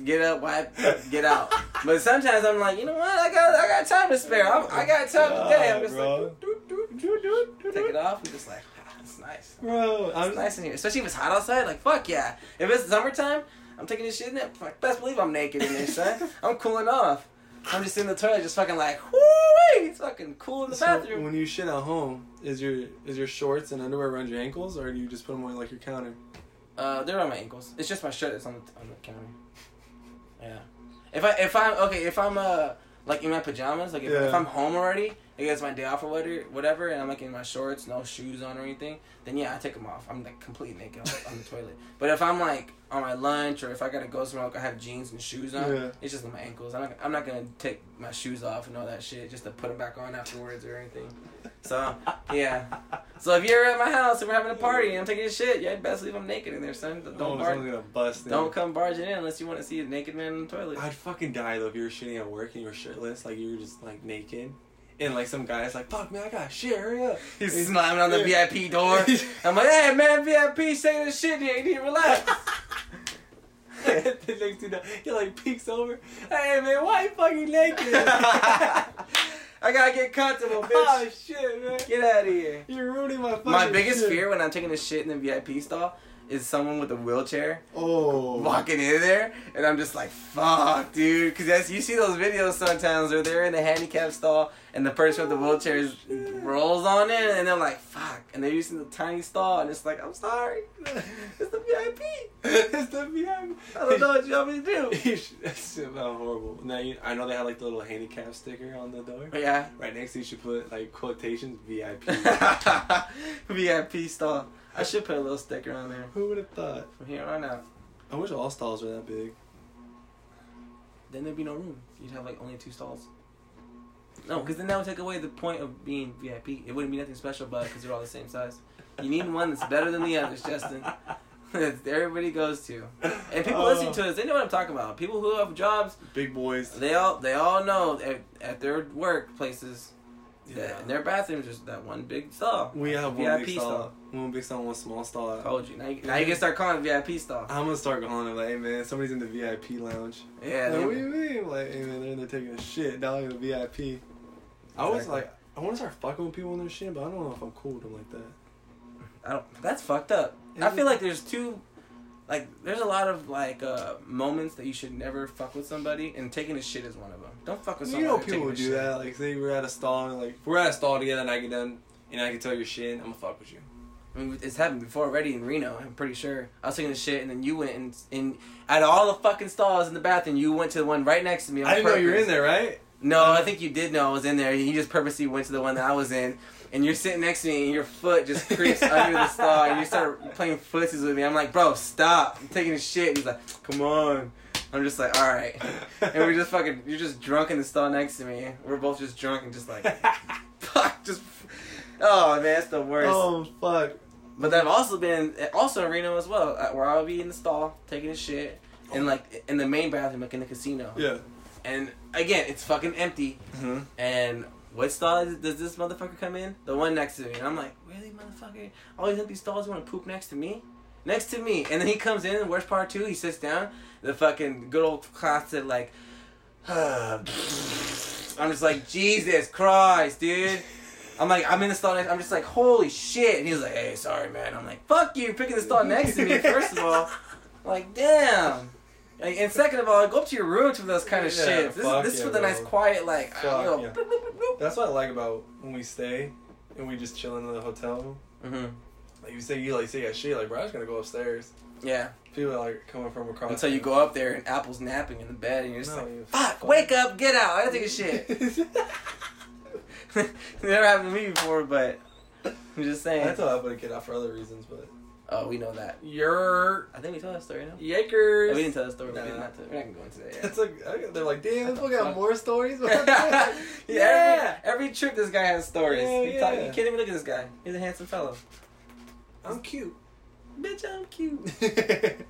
get up, wipe, get out. But sometimes I'm like, you know what? I got, I got time to spare. I'm, I got time today. I'm just bro. like, doot, doot, doot, doot, doot. take it off and just like, ah, it's nice. Bro, I'm nice in here, especially if it's hot outside. Like fuck yeah. If it's summertime, I'm taking this shit in there. Fuck, Best believe I'm naked in there, son. I'm cooling off. I'm just in the toilet, just fucking like, whoo It's fucking cool in the So bathroom. when you shit at home, is your is your shorts and underwear around your ankles, or do you just put them on like your counter? Uh, they're on my ankles. It's just my shirt that's on the on the counter. Yeah. If I if I'm okay if I'm uh like in my pajamas like if, Yeah. if I'm home already like it's my day off or whatever whatever and I'm like in my shorts no shoes on or anything then yeah I take them off. I'm like completely naked on, on the toilet. But if I'm like on my lunch or if I gotta go somewhere like I have jeans and shoes on Yeah. it's just on my ankles. I'm not I'm not gonna take my shoes off and all that shit just to put them back on afterwards or anything. So yeah. So if you're at my house and we're having a party and I'm taking a shit yeah you'd best leave them naked in there son. Don't oh, bar- gonna bust. don't come barging in unless you want to see a naked man in the toilet. I'd fucking die though if you were shitting at work and you were shirtless, like you were just like naked, and like some guy's like, "Fuck man, I got shit. Hurry up." He's slamming on the Yeah. VIP door. I'm like, hey man, VIP saying this shit. You need to relax. the next dude, he like peeks over. Hey man, why you fucking naked? I gotta get comfortable, bitch. oh shit, man. Get out of here. You're ruining my fucking My biggest shit. fear when I'm taking a shit in the VIP stall is someone with a wheelchair Oh. walking in there, and I'm just like, fuck, dude. Because as you see those videos sometimes where they're in the handicap stall and the person with the wheelchair is, rolls on in, and they're like, fuck. And they're using the tiny stall, and it's like, I'm sorry. It's the VIP. it's the VIP. I don't know what you want me to do. That's about horrible. Now you, I know they have like the little handicap sticker on the door. Yeah. Right next to you should put like quotations VIP. VIP stall. I should put a little sticker on there Who would have thought? from here on out. I wish all stalls were that big. Then there'd be no room. You'd have like only two stalls. No, because then that would take away the point of being VIP. It wouldn't be nothing special but because they're all the same size. You need one that's better than the others, Justin. that everybody goes to. And people Oh. listening to us, they know what I'm talking about. People who have jobs, Big boys. they all they all know at, at their workplaces Yeah. in their bathrooms there's that one big stall. We have one VIP big stall, stall. one big stall, one small stall. I told you. Now you, now you can start calling it VIP stall. I'm gonna start calling it like, hey man, somebody's in the VIP lounge. Yeah. like, what do you mean? Like, hey man, they're in there taking a shit down in the VIP. I was like, I want to start fucking with people in their shit, but I don't know if I'm cool with them like that. I don't, that's fucked up. I feel like there's two, like there's a lot of like uh moments that you should never fuck with somebody, and taking a shit is one of them. Don't fuck with somebody. You know, people would do shit. that. Like, say we're at a stall, and like, we're at a stall together, and I get done, and I can tell your shit, I'm gonna fuck with you. I mean, it's happened before already in Reno. I'm pretty sure. I was taking a shit, and then you went and, and out of all the fucking stalls in the bathroom, you went to the one right next to me. On I didn't know you were in there, right? No, I think you did know I was in there. You just purposely went to the one that I was in, and you're sitting next to me, and your foot just creeps under the stall, and you start playing footsies with me. I'm like, bro, stop! I'm taking a shit. He's like, come on. I'm just like, all right, and we're just fucking. You're just drunk in the stall next to me. We're both just drunk and just like, fuck, just. Oh man, that's the worst. oh fuck. But I've also been also in Reno as well, uh, where I'll be in the stall taking a shit, and like in the main bathroom, like in the casino. Yeah. And again, it's fucking empty. Mm-hmm. And what stall is, does this motherfucker come in? The one next to me. And I'm like, really, motherfucker? All these empty stalls want to poop next to me? Next to me. And then he comes in, and worst part too, he sits down. The fucking good old classic, like, I'm just like, Jesus Christ, dude. I'm like, I'm in the stall next. I'm just like, holy shit. And he's like, hey, sorry, man. I'm like, fuck you, picking the stall next to me, first of all. Like, damn. Like, and second of all, go up to your room to those kind of Yeah, shit. This, fuck this is yeah, for the nice, quiet, like, Fuck you know, yeah. boop, boop, boop. That's what I like about when we stay and we just chill in the hotel. Mhm. Like you say, you like say that shit. Like, bro, I just gonna go upstairs. Yeah. People are like coming from across. Until you go up there and Apple's napping in the bed and you're just No, like, you fuck, wake up, get out, I gotta take a shit. Never happened to me before, but I'm just saying. I thought I would get out for other reasons, but Oh, we know that. you're I think we told that story, no? Yakers. Oh, we didn't tell that story. but Nah. We're not, we're not gonna go into that yet. It's like they're like, damn, this What boy got more stories. yeah, Yeah. Every, every trip, this guy has stories. Hell you, talk, yeah. you can't even look at this guy. He's a handsome fellow. I'm cute. Bitch, I'm cute.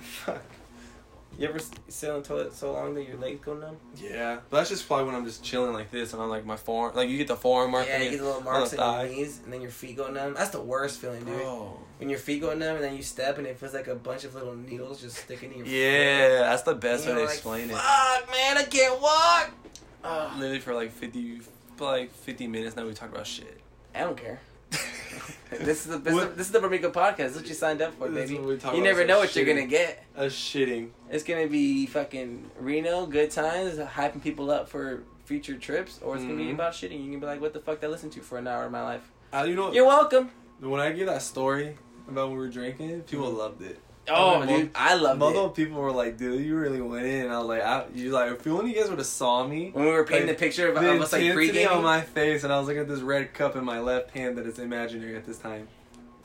Fuck. You ever sit on the toilet so long that your legs go numb? yeah, but that's just probably when I'm just chilling like this and I'm like my forearm, like you get the forearm mark. yeah, you get the little on marks the on your knees, and then your feet go numb. That's the worst feeling, dude. Bro. When your feet go numb, and then you step, and it feels like a bunch of little needles just sticking in your Yeah, that's the best way to like, explain it. Fuck, man, I can't walk. Ugh. Literally for like fifty, like fifty minutes now we talk about shit. I don't care. this is the this, is What- the, this is the Bermuda podcast. This is what you signed up for, baby. what we talk You never know what you're gonna get. A shitting. It's gonna be fucking Reno, good times, hyping people up for future trips, or it's gonna be Mhm. about shitting. You can be like, "What the fuck did I listen to for an hour of my life?" Uh, you know, You're welcome. when I give that story about when we were drinking, people loved it. Oh, Mother- dude, I loved Multiple it. people were like, "Dude, you really went in." And I was like, I, "You like, if only you guys would have saw me." When we were painting Like, the picture of, the of us like on my face, and I was looking at this red cup in my left hand that is imaginary at this time.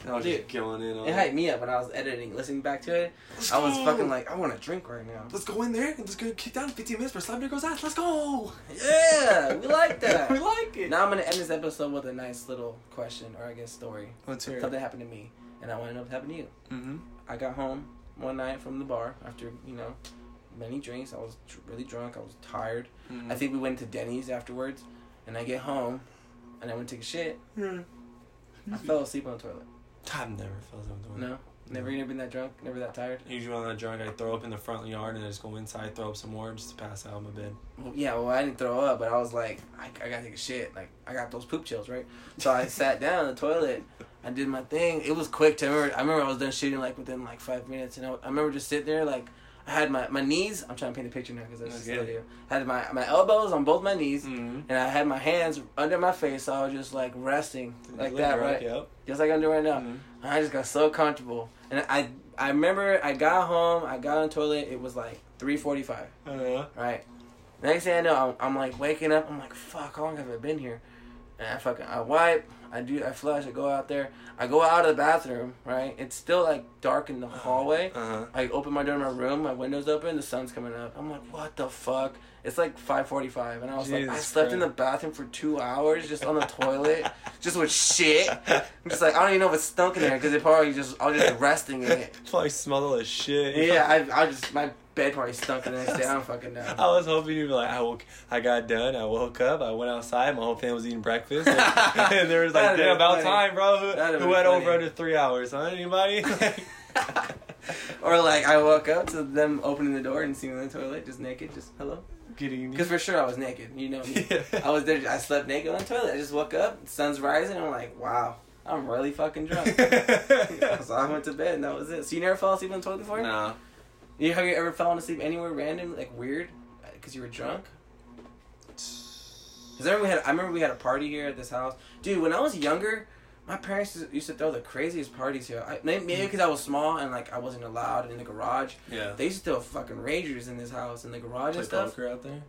And I was Dude, just going in on It hyped me up when I was editing, listening back to it. Let's I was go. fucking like, I want a drink right now. Let's go in there and just go kick down 15 minutes for slap girl's ass. Let's go. Yeah, we like that. we like it. Now I'm gonna end this episode with a nice little question, or I guess story. Let's hear Something happened to me, and I want to know it happened to you. Mm-hmm. I got home one night from the bar after you know many drinks. I was dr- really drunk. I was tired. Mm-hmm. I think we went to Denny's afterwards, and I get home, and I went to take a shit. Yeah. I fell asleep on the toilet. I've never felt something. No, never, never been that drunk, never that tired. Usually when I'm drunk, I throw up in the front yard and I just go inside, throw up some more just to pass out in my bed. Well, yeah, well, I didn't throw up, but I was like, I, I gotta take a shit. Like, I got those poop chills, right? So I sat down in the toilet. I did my thing. It was quick. To, remember, I remember I was done shooting like within like five minutes, and I, I remember just sitting there like. I had my, my knees. I'm trying to paint a picture now because that's just Okay. the video. I had my my elbows on both my knees, Mm-hmm. and I had my hands under my face. So I was just like resting like that, right? Yep. Just like I'm doing right now. Mhm. And I just got so comfortable, and I I remember I got home. I got on the toilet. It was like 3:45. Uh, Right. Next thing I know, I'm, I'm like waking up. I'm like, fuck, how long have I been here? And I fucking, I wipe, I do, I flush, I go out there. I go out of the bathroom, right? It's still like dark in the hallway. uh-huh. I open my door in my room, my window's open, the sun's coming up. I'm like, what the fuck? It's like 5:45, and I was like, I Jesus slept in the bathroom for two hours just on the toilet, just with shit. I'm just like, I don't even know if it's stunk in there because it probably just, I was just resting in it. Probably smell of shit. Yeah, I, I just, my bed probably stunk the next day. I don't fucking know. I was hoping you'd be like, I woke, I got done, I woke up, I went outside, my whole family was eating breakfast, and, and there was like, damn, about funny. time, bro. Who, That'd who be went over under three hours? Huh? Anybody? or like I woke up to them opening the door and seeing me in the toilet, just naked, just hello. Getting Because for sure I was naked. You know me. Yeah. I was there. I slept naked on the toilet. I just woke up. Sun's rising. I'm like, wow, I'm really fucking drunk. so I went to bed and that was it. So you never fall asleep on the toilet before? Nah. You have you ever fallen asleep anywhere random, like weird, because you were drunk? Cause I remember we had I remember we had a party here at this house, dude. When I was younger, my parents used to throw the craziest parties here. I, maybe because I was small and like I wasn't allowed in the garage. Yeah. They used to throw fucking ragers in this house in the garage Play and stuff. poker out there.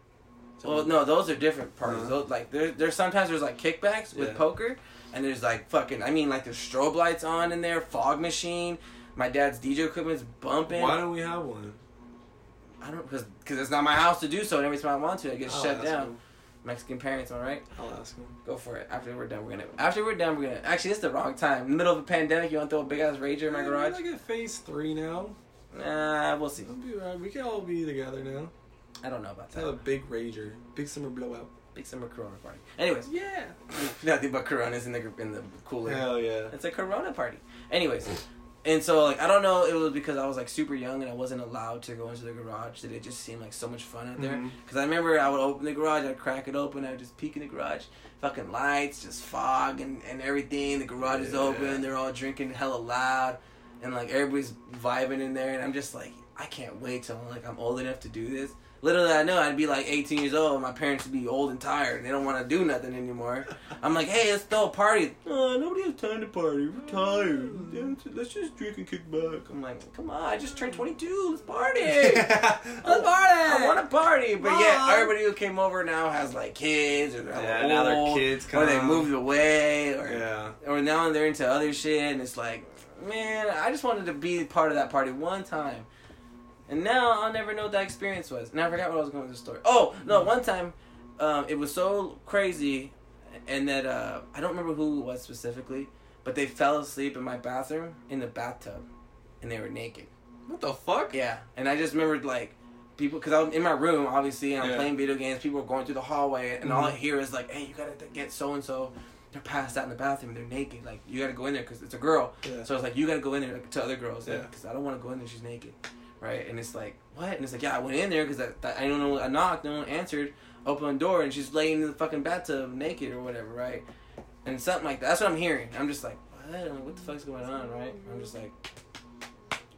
Well, no, those are different parties. Uh-huh. Those like there, there's sometimes there's like kickbacks with Yeah. poker, and there's like fucking. I mean, like there's strobe lights on in there, fog machine. My dad's DJ equipment's bumping. Why don't we have one? I don't because because it's not my house to do so. And every time I want to, it gets I'll shut down. him. Mexican parents, all right. I'll ask him. Go for it. After we're done, we're gonna. After we're done, we're gonna. Actually, it's the wrong time. In the middle of a pandemic, you want to throw a big ass rager in my Yeah, garage? Like at phase three now. Nah, we'll see. It'll be alright. We can all be together now. I don't know about Let's have a big rager, big summer blowout. Big summer Corona party. Anyways, Yeah. nothing but Coronas in the in the cooler. Hell yeah. It's a Corona party. Anyways, and so like I don't know, it was because I was like super young and I wasn't allowed to go into the garage. That it just seemed like so much fun out there. Mm-hmm. Because I remember I would open the garage, I'd crack it open, I'd just peek in the garage, fucking lights, just fog and and everything. The garage is open, they're all drinking hella loud, and like everybody's vibing in there, and I'm just like, I can't wait till like I'm old enough to do this. Little did I know I'd be like 18 years old. and My parents would be old and tired. And They don't want to do nothing anymore. I'm like, hey, let's throw a party. Oh, nobody has time to party. We're tired. Let's just drink and kick back. I'm like, come on, I just turned 22. Let's party. Let's party. I want to party. But yeah, everybody who came over now has like kids or they're Yeah, old, now their kids come, or they moved away or Yeah. or now they're into other shit and it's like, man, I just wanted to be part of that party one time. And now I'll never know what that experience was. And I forgot what I was going with the story. Oh, no, one time um, it was so crazy and that uh, I don't remember who it was specifically, but they fell asleep in my bathroom in the bathtub and they were naked. What the fuck? Yeah, and I just remembered like people because I was in my room obviously and I'm Yeah. playing video games. People were going through the hallway and all I Mhm. hear is like, "Hey, you gotta get so and so." They're passed out in the bathroom. They're naked. Like you gotta go in there because it's a girl. Yeah. So was like you gotta go in there like, to other girls Yeah. because I don't want to go in there. She's naked, right? And it's like what? And it's like yeah, I went in there because I, I don't know. I knocked, no one answered. Open the door and she's laying in the fucking bathtub naked or whatever, right? And something like that. That's what I'm hearing. I'm just like, what? I'm like, what the fuck's going on, right? I'm just like,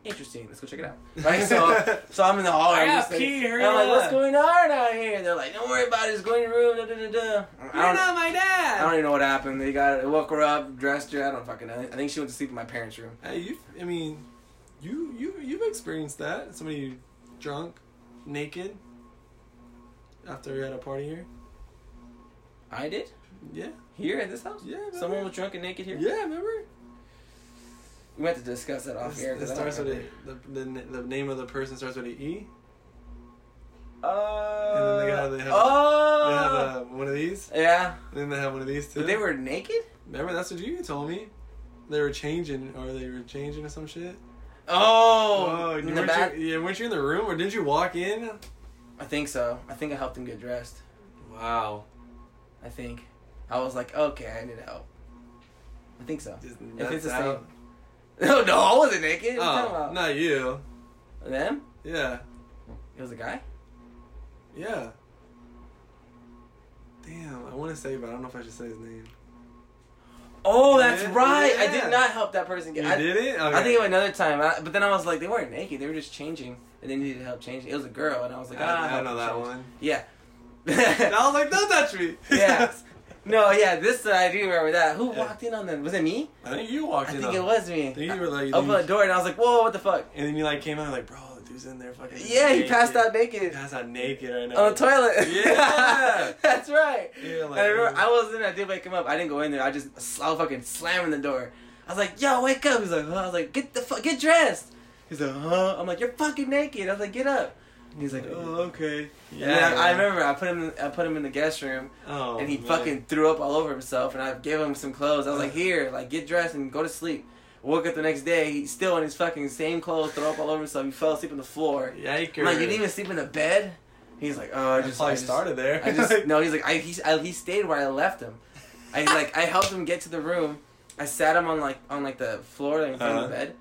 interesting. Let's go check it out, right? So, so I'm in the hallway. I I'm got just like, pee, I'm like, what's going on out here? And they're like, don't worry about it. Just go in your room. Da, da, da, da. I don't, my dad. I don't even know what happened. They got woke her up, dressed her. I don't fucking know. I think she went to sleep in my parents' room. Hey, you. I mean, you you you've experienced that. Somebody drunk, naked. After we had a party here. I did Yeah. here at this house. Yeah. Remember? Someone was drunk and naked here. Yeah. Remember? We have to discuss that off It, air. it starts with a, the, the the name of the person starts with a E. Uh, And then they have- they have- oh, They have uh, one of these. yeah. And then they have one of these too. But they were naked. Remember, that's what you told me. They were changing, or they were changing or some shit. Oh, in the back. you, yeah, weren't you in the room, or did you walk in? I think so. I think I helped him get dressed. Wow. I think. I was like, okay, I need help. I think so. If it's the same. out. No, no, I wasn't naked. What you talking Oh, not you. Them? Yeah. It was a guy? Yeah. Damn, I want to say, but I don't know if I should say his name. Oh, that's Yeah, right. I did not help that person get. You I, did it? I think of another time, I, but then I was like, they weren't naked. They were just changing, and they needed help changing. It was a girl, and I was like, ah, I, I know that change. one. Yeah. I was like, don't touch me. Yeah. no, yeah, this uh, I do remember that. Who Yeah. walked in on them? Was it me? I think you walked I in. I think on- it was me. I think you were like, Opened the door, and I was like, whoa, what the fuck? and then you like came out like, bro, dude's in there fucking. Yeah, he passed out He naked passed out naked right now. on the toilet. Yeah. that's right. Yeah, like, I remember I was in. I did wake him up. I didn't go in there. I just I was fucking slamming the door. I was like, "Yo, wake up!" He's like, huh? "I was like, get the fuck, get dressed." He's like, "Huh?" I'm like, "You're fucking naked." I was like, "Get up." And he's like, "Oh, okay." yeah. And I, I remember I put him I put him in the guest room Oh, and he man. fucking threw up all over himself and I gave him some clothes. I was like, "Here, like get dressed and go to sleep." Woke up the next day, he's still in his fucking same clothes, throw up all over himself. He fell asleep on the floor. Yikers. I'm like, "You didn't even sleep in the bed?" He's like, "Oh, I just probably I just, started there. I just no. He's like I he I, he stayed where I left him. I like I helped him get to the room. I sat him on like on like the floor like, in front of the Uh-huh. bed,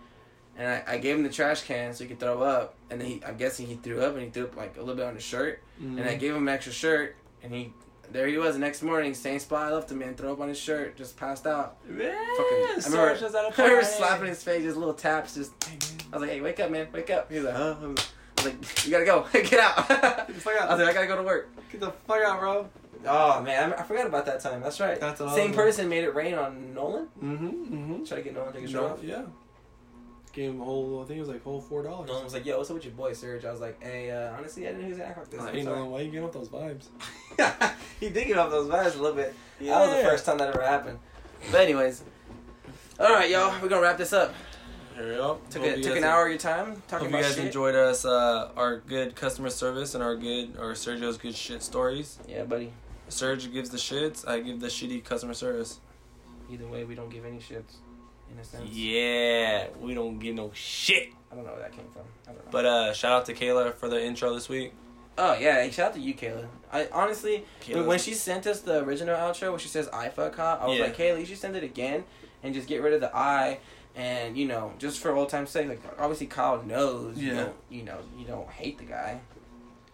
and I, I gave him the trash can so he could throw up. And then he I'm guessing he threw up and he threw up like a little bit on his shirt. Mm-hmm. And I gave him an extra shirt, and he there he was the next morning, same spot I left him in, throw up on his shirt, just passed out. Yeah, Fucking, I remember, Sarge was at a I remember slapping his face, just little taps, just. I was like, "Hey, wake up, man, wake up." He was like, "Huh?" I was like, "You gotta go, get out." Get the fuck I out. was like, "I gotta go to work." Get the fuck out, bro. Oh man, I, I forgot about that time. That's right. That's Same person made it rain on Nolan. Mm-hmm. Mm-hmm. Try to get Nolan to take a No, off. yeah. Gave him a whole. I think it was like whole four dollars. Nolan was like, "Yo, what's up with your boy Serge?" I was like, "Hey, uh, honestly, I didn't know he was gonna act like this." Hey. Nolan, why you getting off those vibes? he did get off those vibes a little bit. That was the first time that ever happened. But anyways, all right, y'all, we're gonna wrap this up. Hurry up. Took Hope it took an hour of your time Hope talking you guys shit. enjoyed us, uh, our good customer service and our good, or Sergio's good shit stories. Yeah, buddy. Sergio gives the shits. I give the shitty customer service. Either way, we don't give any shits. In a sense. Yeah, we don't get no shit. I don't know where that came from. I don't know. But uh, shout out to Kayla for the intro this week. oh yeah, hey, shout out to you, Kayla. I honestly, Kayla. when she sent us the original outro, where she says "I fuck hot," I was Yeah. like, Kayla, you should send it again and just get rid of the I. And you know, just for old time's sake, like obviously Kyle knows you Yeah. don't, you know, you don't hate the guy,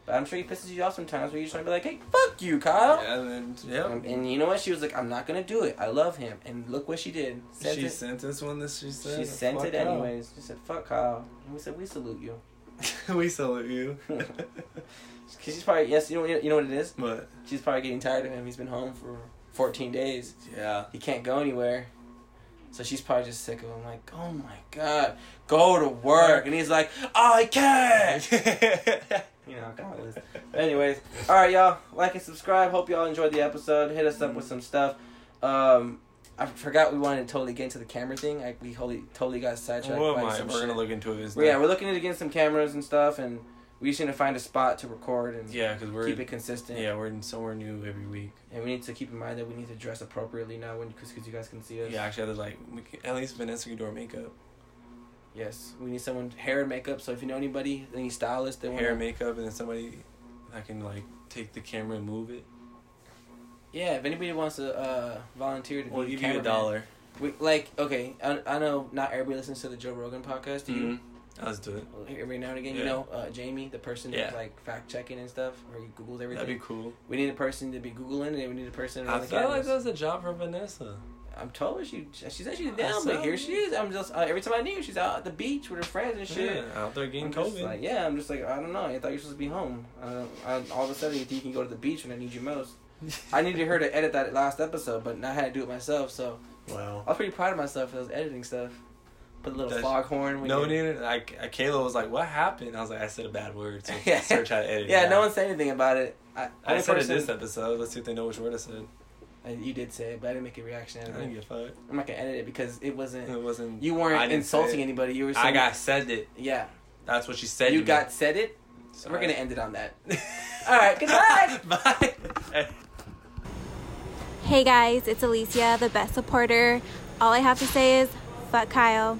but I'm sure he pisses you off sometimes. Where you just want to be like, "Hey, fuck you, Kyle." Yeah, and then yeah, And, and you know what? She was like, "I'm not gonna do it. I love him." And look what she did. Sent she it. sent us one that she said. She sent fuck it out. anyways. She said, "Fuck Kyle." And we said, "We salute you." we salute you. 'Cause she's probably yes. You know you know what it is. but She's probably getting tired of him. He's been home for 14 days. yeah, He can't go anywhere. So she's probably just sick of him. Like, oh my god, go to work. And he's like, I can't. You know, on. Liz. But anyways, all right, y'all. Like and subscribe. Hope y'all enjoyed the episode. Hit us up with some stuff. Um, I forgot we wanted to totally get into the camera thing. I, we totally totally got sidetracked what by I? some We're shit. gonna look into it. Yeah, we're looking to getting some cameras and stuff, and we just need to find a spot to record and yeah, because we're keep it consistent. yeah we're in somewhere new every week. And we need to keep in mind that we need to dress appropriately now, when because you guys can see us. Yeah, actually, other like we can, at least Vanessa can do our makeup, Yes, we need someone hair and makeup. So if you know anybody, any stylist that hair, want, makeup, and then somebody that can like take the camera and move it. yeah, if anybody wants to uh, volunteer to We'll be give you a dollar. We, like, okay, I, I know not everybody listens to the Joe Rogan podcast. Do you? Mhm. Let's do it. Every now and again, you know, uh, Jamie, the person Yeah. that's like fact checking and stuff, or he googles everything. That'd be cool. we need a person to be googling, and we need a person to I feel like that's a job for Vanessa. I'm told her she she said she's I down, but here she is. I'm just uh, every time I knew she's out at the beach with her friends and shit. Yeah, out there getting I'm COVID. like, yeah, I'm just like, I don't know. I thought you were supposed to be home. Uh, I, all of a sudden, you think you can go to the beach when I need you most. I needed her to edit that last episode, but I had to do it myself. So wow. I was pretty proud of myself for those editing stuff. Put a little That's- foghorn. when No you- one even like uh, Kayla was like, "What happened?" I was like, "I said a bad word." So Yeah. search how to edit. Yeah, it no one said anything about it. I, I only said it this episode. Let's see if they know which word I said. You did say it, but I didn't make a reaction out I of didn't it. get fucked. I'm not gonna edit it because it wasn't. It wasn't. You weren't insulting anybody. You were. Saying, I Saying, got said it. Yeah, That's what she said. you to got Me. said it. So We're gonna end it on that. All right, good night. Bye. Hey guys, it's Alicia, the best supporter. All I have to say is, fuck Kyle.